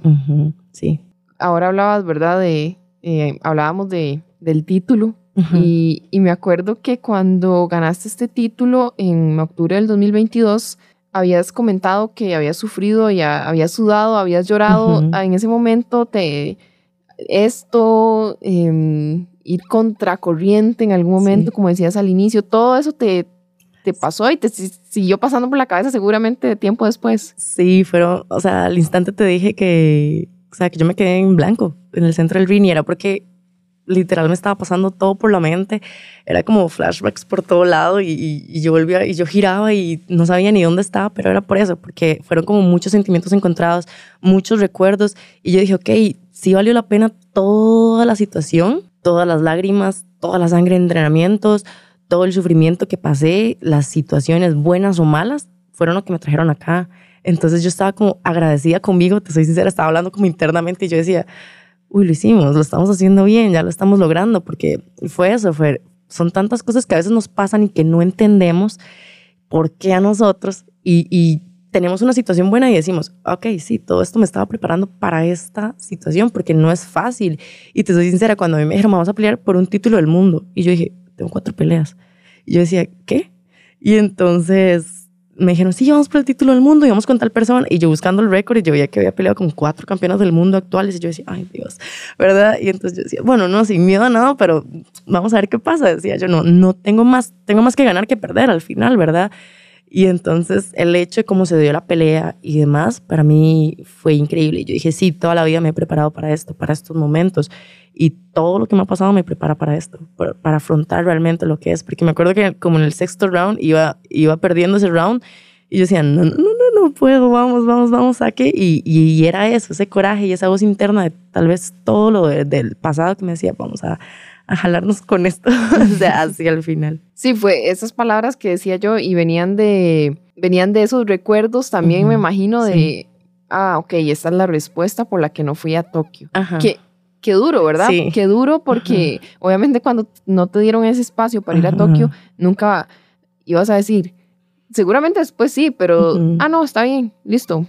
Sí. Ahora hablabas, ¿verdad? De, eh, hablábamos de, del título. y, y, me acuerdo que cuando ganaste este título en octubre del 2022, habías comentado que habías sufrido y habías sudado, habías llorado. En ese momento, te esto, eh, ir contracorriente en algún momento, como decías al inicio, todo eso te, te pasó y te siguió pasando por la cabeza seguramente tiempo después. Sí, pero, o sea, al instante te dije que, o sea, que yo me quedé en blanco en el centro del ring y era porque literal me estaba pasando todo por la mente. Era como flashbacks por todo lado y, yo volvía y yo giraba y no sabía ni dónde estaba, pero era por eso, porque fueron como muchos sentimientos encontrados, muchos recuerdos y yo dije, ok, sí valió la pena toda la situación, todas las lágrimas, toda la sangre de entrenamientos, todo el sufrimiento que pasé, las situaciones buenas o malas, fueron lo que me trajeron acá. Entonces yo estaba como agradecida conmigo, te soy sincera, estaba hablando como internamente y yo decía, uy, lo hicimos, lo estamos haciendo bien, ya lo estamos logrando, porque fue eso, fue, son tantas cosas que a veces nos pasan y que no entendemos por qué a nosotros y, tenemos una situación buena y decimos, ok, sí, todo esto me estaba preparando para esta situación porque no es fácil. Y te soy sincera, cuando a mí me dijeron, vamos a pelear por un título del mundo, y yo dije, tengo cuatro peleas. Y yo decía, ¿qué? Y entonces me dijeron, sí, vamos por el título del mundo y vamos con tal persona. Y yo buscando el récord y yo veía que había peleado con cuatro campeonas del mundo actuales y yo decía, ay Dios, ¿verdad? Y entonces yo decía, bueno, no, sin miedo a nada, pero vamos a ver qué pasa. Decía yo, no, no tengo más, tengo más que ganar que perder al final, ¿verdad? Y entonces el hecho de cómo se dio la pelea y demás, para mí fue increíble. Yo dije, sí, toda la vida me he preparado para esto, para estos momentos. Y todo lo que me ha pasado me prepara para esto, para, afrontar realmente lo que es. Porque me acuerdo que como en el sexto round iba, iba perdiendo ese round y yo decía, no, no, no, no, no puedo, vamos, vamos, vamos, saque. Y, y, era eso, ese coraje y esa voz interna de tal vez todo lo del pasado que me decía, vamos a, a jalarnos con esto, *laughs* o sea, así al final. Sí, fue esas palabras que decía yo y venían de, venían de esos recuerdos también, me imagino, de, ah, ok, esta es la respuesta por la que no fui a Tokio. Ajá. Que, qué duro, ¿verdad? Sí. Qué duro porque obviamente cuando no te dieron ese espacio para ir a Tokio, nunca ibas a decir, seguramente después sí, pero, ah, no, está bien, listo,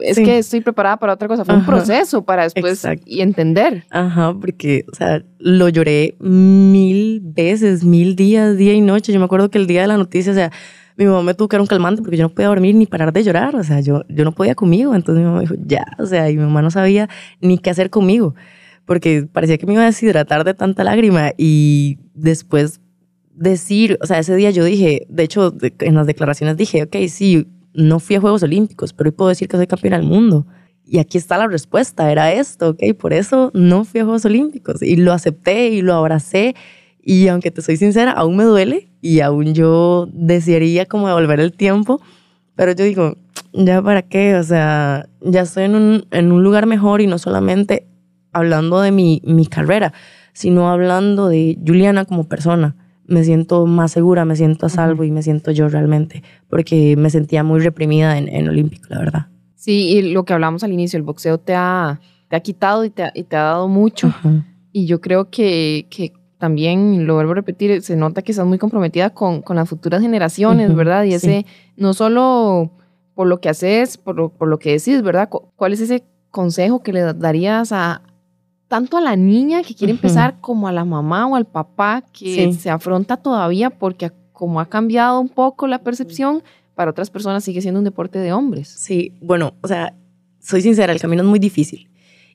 es que estoy preparada para otra cosa. Fue un proceso para después y entender. Ajá, porque, o sea, lo lloré mil veces, mil días, día y noche. Yo me acuerdo que el día de la noticia, o sea, mi mamá me tuvo que dar un calmante porque yo no podía dormir ni parar de llorar. O sea, yo, yo no podía conmigo. Entonces mi mamá dijo, ya, o sea, y mi mamá no sabía ni qué hacer conmigo porque parecía que me iba a deshidratar de tanta lágrima y después decir, o sea, ese día yo dije, de hecho, en las declaraciones dije, ok, sí, no fui a Juegos Olímpicos, pero hoy puedo decir que soy campeona del mundo. Y aquí está la respuesta, era esto, ¿ok? Por eso no fui a Juegos Olímpicos y lo acepté y lo abracé. Y aunque te soy sincera, aún me duele y aún yo desearía como devolver el tiempo, pero yo digo, ya para qué, o sea, ya estoy en un, en un lugar mejor y no solamente hablando de mi, mi carrera, sino hablando de Juliana como persona. Me siento más segura, me siento a salvo y me siento yo realmente, porque me sentía muy reprimida en, en Olímpico, la verdad. Sí, y lo que hablamos al inicio, el boxeo te ha, te ha quitado y te ha, y te ha dado mucho. Y yo creo que, que también, lo vuelvo a repetir, se nota que estás muy comprometida con, con las futuras generaciones, ¿verdad? Y ese, no solo por lo que haces, por lo, por lo que decís, ¿verdad? ¿Cuál es ese consejo que le darías a tanto a la niña que quiere empezar como a la mamá o al papá que se afronta todavía porque como ha cambiado un poco la percepción, para otras personas sigue siendo un deporte de hombres. Sí, bueno, o sea, soy sincera, el camino es muy difícil.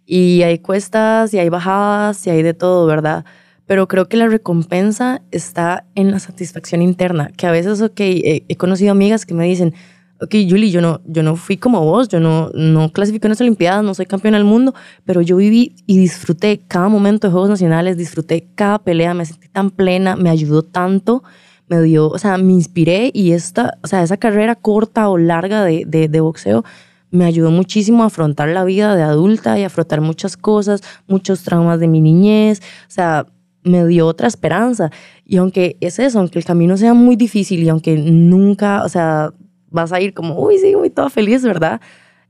Y hay cuestas y hay bajadas y hay de todo, ¿verdad? Pero creo que la recompensa está en la satisfacción interna, que a veces, ok, he, he conocido amigas que me dicen, ok, Julie, yo no, yo no fui como vos, yo no, no clasifiqué en las Olimpiadas, no soy campeona del mundo, pero yo viví y disfruté cada momento de Juegos Nacionales, disfruté cada pelea, me sentí tan plena, me ayudó tanto me dio, o sea, me inspiré y esta, o sea, esa carrera corta o larga de, de, boxeo me ayudó muchísimo a afrontar la vida de adulta y a afrontar muchas cosas, muchos traumas de mi niñez, o sea, me dio otra esperanza. Y aunque es eso, aunque el camino sea muy difícil y aunque nunca, o sea, vas a ir como, uy, sí, muy toda feliz, ¿verdad?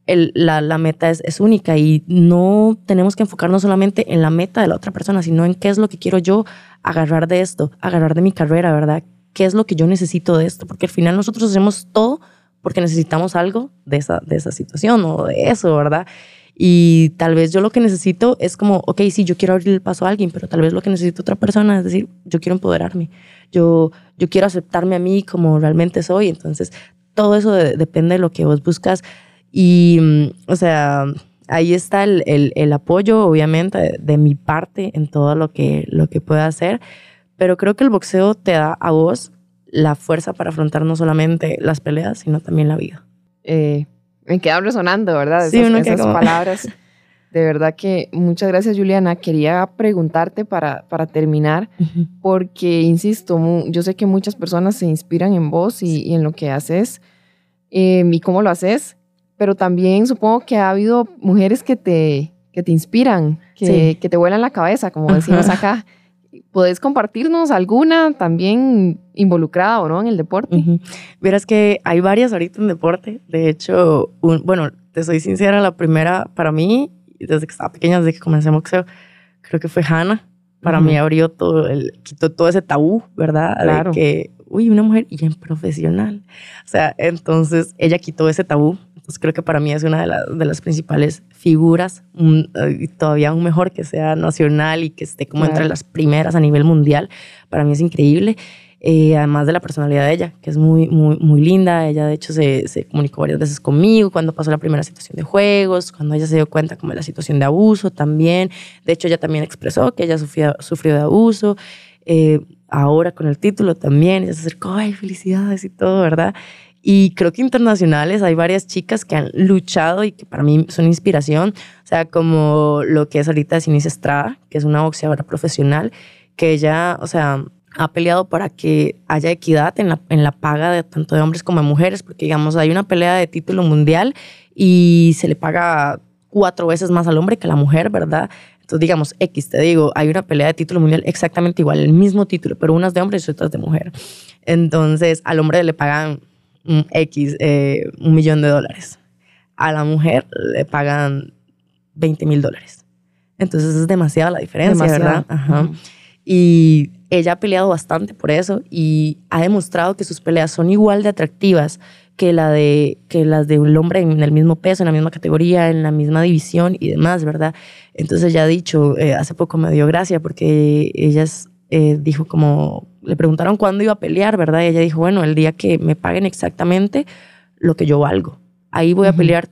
El, la, la, meta es, es, única y no tenemos que enfocarnos solamente en la meta de la otra persona, sino en qué es lo que quiero yo agarrar de esto, agarrar de mi carrera, ¿verdad? qué es lo que yo necesito de esto, porque al final nosotros hacemos todo porque necesitamos algo de esa, de esa situación o de eso, ¿verdad? Y tal vez yo lo que necesito es como, ok, sí, yo quiero abrir el paso a alguien, pero tal vez lo que necesito otra persona es decir, yo quiero empoderarme, yo, yo quiero aceptarme a mí como realmente soy. Entonces, todo eso depende de lo que vos buscas. Y, mm, o sea, ahí está el, el, el apoyo, obviamente, de, de, mi parte en todo lo que, lo que pueda hacer. Pero creo que el boxeo te da a vos la fuerza para afrontar no solamente las peleas, sino también la vida. Eh, me quedan resonando, ¿verdad? sí, esas, esas palabras. *laughs* De verdad que muchas gracias, Juliana. Quería preguntarte para, para terminar, porque, insisto, yo sé que muchas personas se inspiran en vos y, en lo que haces em, y cómo lo haces, pero también supongo que ha habido mujeres que te, que te inspiran, que, que te vuelan la cabeza, como decimos acá. ¿Podés compartirnos alguna también involucrada o no en el deporte? Verás que hay varias ahorita en deporte. De hecho, bueno, te soy sincera, la primera para mí, desde que estaba pequeña, desde que comencé boxeo, creo que fue Hannah. Para mí abrió todo, el, quitó todo ese tabú, ¿verdad? Claro. De que, uy, una mujer y en profesional. O sea, entonces ella quitó ese tabú pues creo que para mí es una de, de las principales figuras, y todavía aún mejor que sea nacional y que esté como entre las primeras a nivel mundial. Para mí es increíble. Eh, además de la personalidad de ella, que es muy, muy, muy linda. Ella, de hecho, se, se, comunicó varias veces conmigo cuando pasó la primera situación de juegos, cuando ella se dio cuenta como de la situación de abuso también. De hecho, ella también expresó que ella sufrió, sufrió de abuso. Eh, ahora con el título también, ella se acercó, ay, felicidades y todo, ¿verdad? Y creo que internacionales hay varias chicas que han luchado y que para mí son inspiración. O sea, como lo que es ahorita Sinise Estrada, que es una boxeadora profesional, que ella, o sea, ha peleado para que haya equidad en la, en la paga de tanto de hombres como de mujeres, porque digamos, hay una pelea de título mundial y se le paga cuatro veces más al hombre que a la mujer, ¿verdad? Entonces, digamos, X, te digo, hay una pelea de título mundial exactamente igual, el mismo título, pero unas de hombres y otras de mujer. Entonces, al hombre le pagan un X, eh, un millón de dólares. A la mujer le pagan 20 mil dólares. Entonces es demasiada la diferencia, ¿verdad? Ajá. Y ella ha peleado bastante por eso y ha demostrado que sus peleas son igual de atractivas que, la de, que las de un hombre en el mismo peso, en la misma categoría, en la misma división y demás, ¿verdad? Entonces ella ha dicho, eh, hace poco me dio gracia porque ella eh, dijo como le preguntaron cuándo iba a pelear, ¿verdad? Y ella dijo, bueno, el día que me paguen exactamente lo que yo valgo. Ahí voy a pelear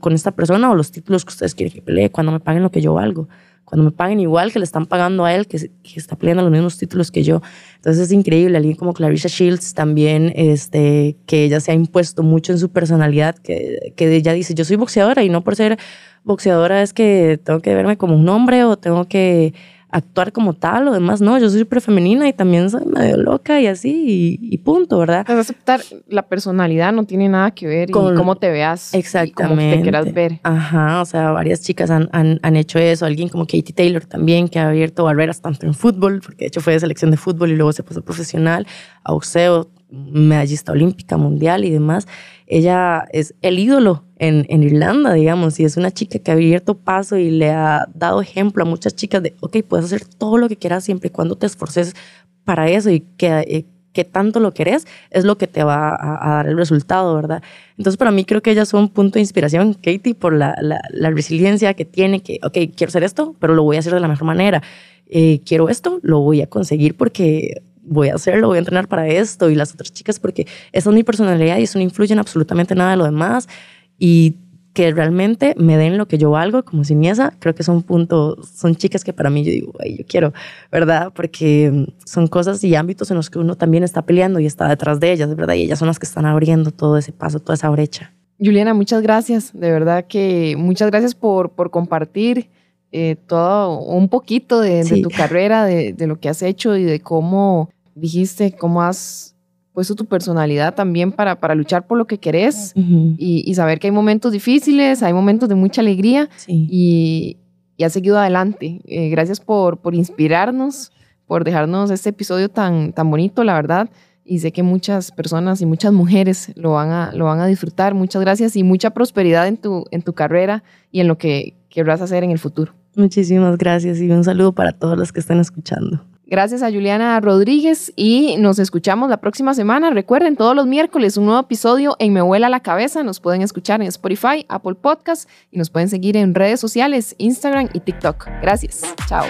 con esta persona o los títulos que ustedes quieren que pelee, cuando me paguen lo que yo valgo. Cuando me paguen igual que le están pagando a él, que, está peleando los mismos títulos que yo. Entonces es increíble. Alguien como Clarissa Shields también, este, que ella se ha impuesto mucho en su personalidad, que, que ella dice, yo soy boxeadora y no por ser boxeadora es que tengo que verme como un hombre o tengo que actuar como tal o demás. No, yo soy súper femenina y también soy medio loca y así y, punto, ¿verdad? Es aceptar la personalidad no tiene nada que ver con cómo te veas. Exactamente. Y cómo te quieras ver. Ajá, o sea, varias chicas han, han, han, hecho eso. Alguien como Katie Taylor también, que ha abierto barreras tanto en fútbol, porque de hecho fue de selección de fútbol y luego se puso profesional, a boxeo, medallista olímpica, mundial y demás. Ella es el ídolo en, en, Irlanda, digamos, y es una chica que ha abierto paso y le ha dado ejemplo a muchas chicas de, ok, puedes hacer todo lo que quieras siempre y cuando te esforces para eso y que, eh, que tanto lo querés, es lo que te va a, dar el resultado, ¿verdad? Entonces, para mí creo que ella es un punto de inspiración, Katie, por la, la, resiliencia que tiene, que, ok, quiero hacer esto, pero lo voy a hacer de la mejor manera. Eh, quiero esto, lo voy a conseguir porque voy a hacerlo, voy a entrenar para esto y las otras chicas porque esa es mi personalidad y eso no influye en absolutamente nada de lo demás y que realmente me den lo que yo valgo como simiesa, creo que son puntos, son chicas que para mí yo digo, ay, yo quiero, ¿verdad? Porque son cosas y ámbitos en los que uno también está peleando y está detrás de ellas, ¿verdad? Y ellas son las que están abriendo todo ese paso, toda esa brecha. Juliana, muchas gracias, de verdad que muchas gracias por, por compartir eh, todo un poquito de, tu carrera, de, lo que has hecho y de cómo dijiste, cómo has puesto tu personalidad también para, para luchar por lo que querés y, saber que hay momentos difíciles, hay momentos de mucha alegría y, y, has seguido adelante. Eh, gracias por, por inspirarnos, por dejarnos este episodio tan, tan bonito, la verdad. Y sé que muchas personas y muchas mujeres lo van a, lo van a disfrutar. Muchas gracias y mucha prosperidad en tu, en tu carrera y en lo que querrás hacer en el futuro. Muchísimas gracias y un saludo para todos los que están escuchando. Gracias a Juliana Rodríguez y nos escuchamos la próxima semana. Recuerden, todos los miércoles un nuevo episodio en Me Vuela la Cabeza. Nos pueden escuchar en Spotify, Apple Podcast y nos pueden seguir en redes sociales, Instagram y TikTok. Gracias. Chao.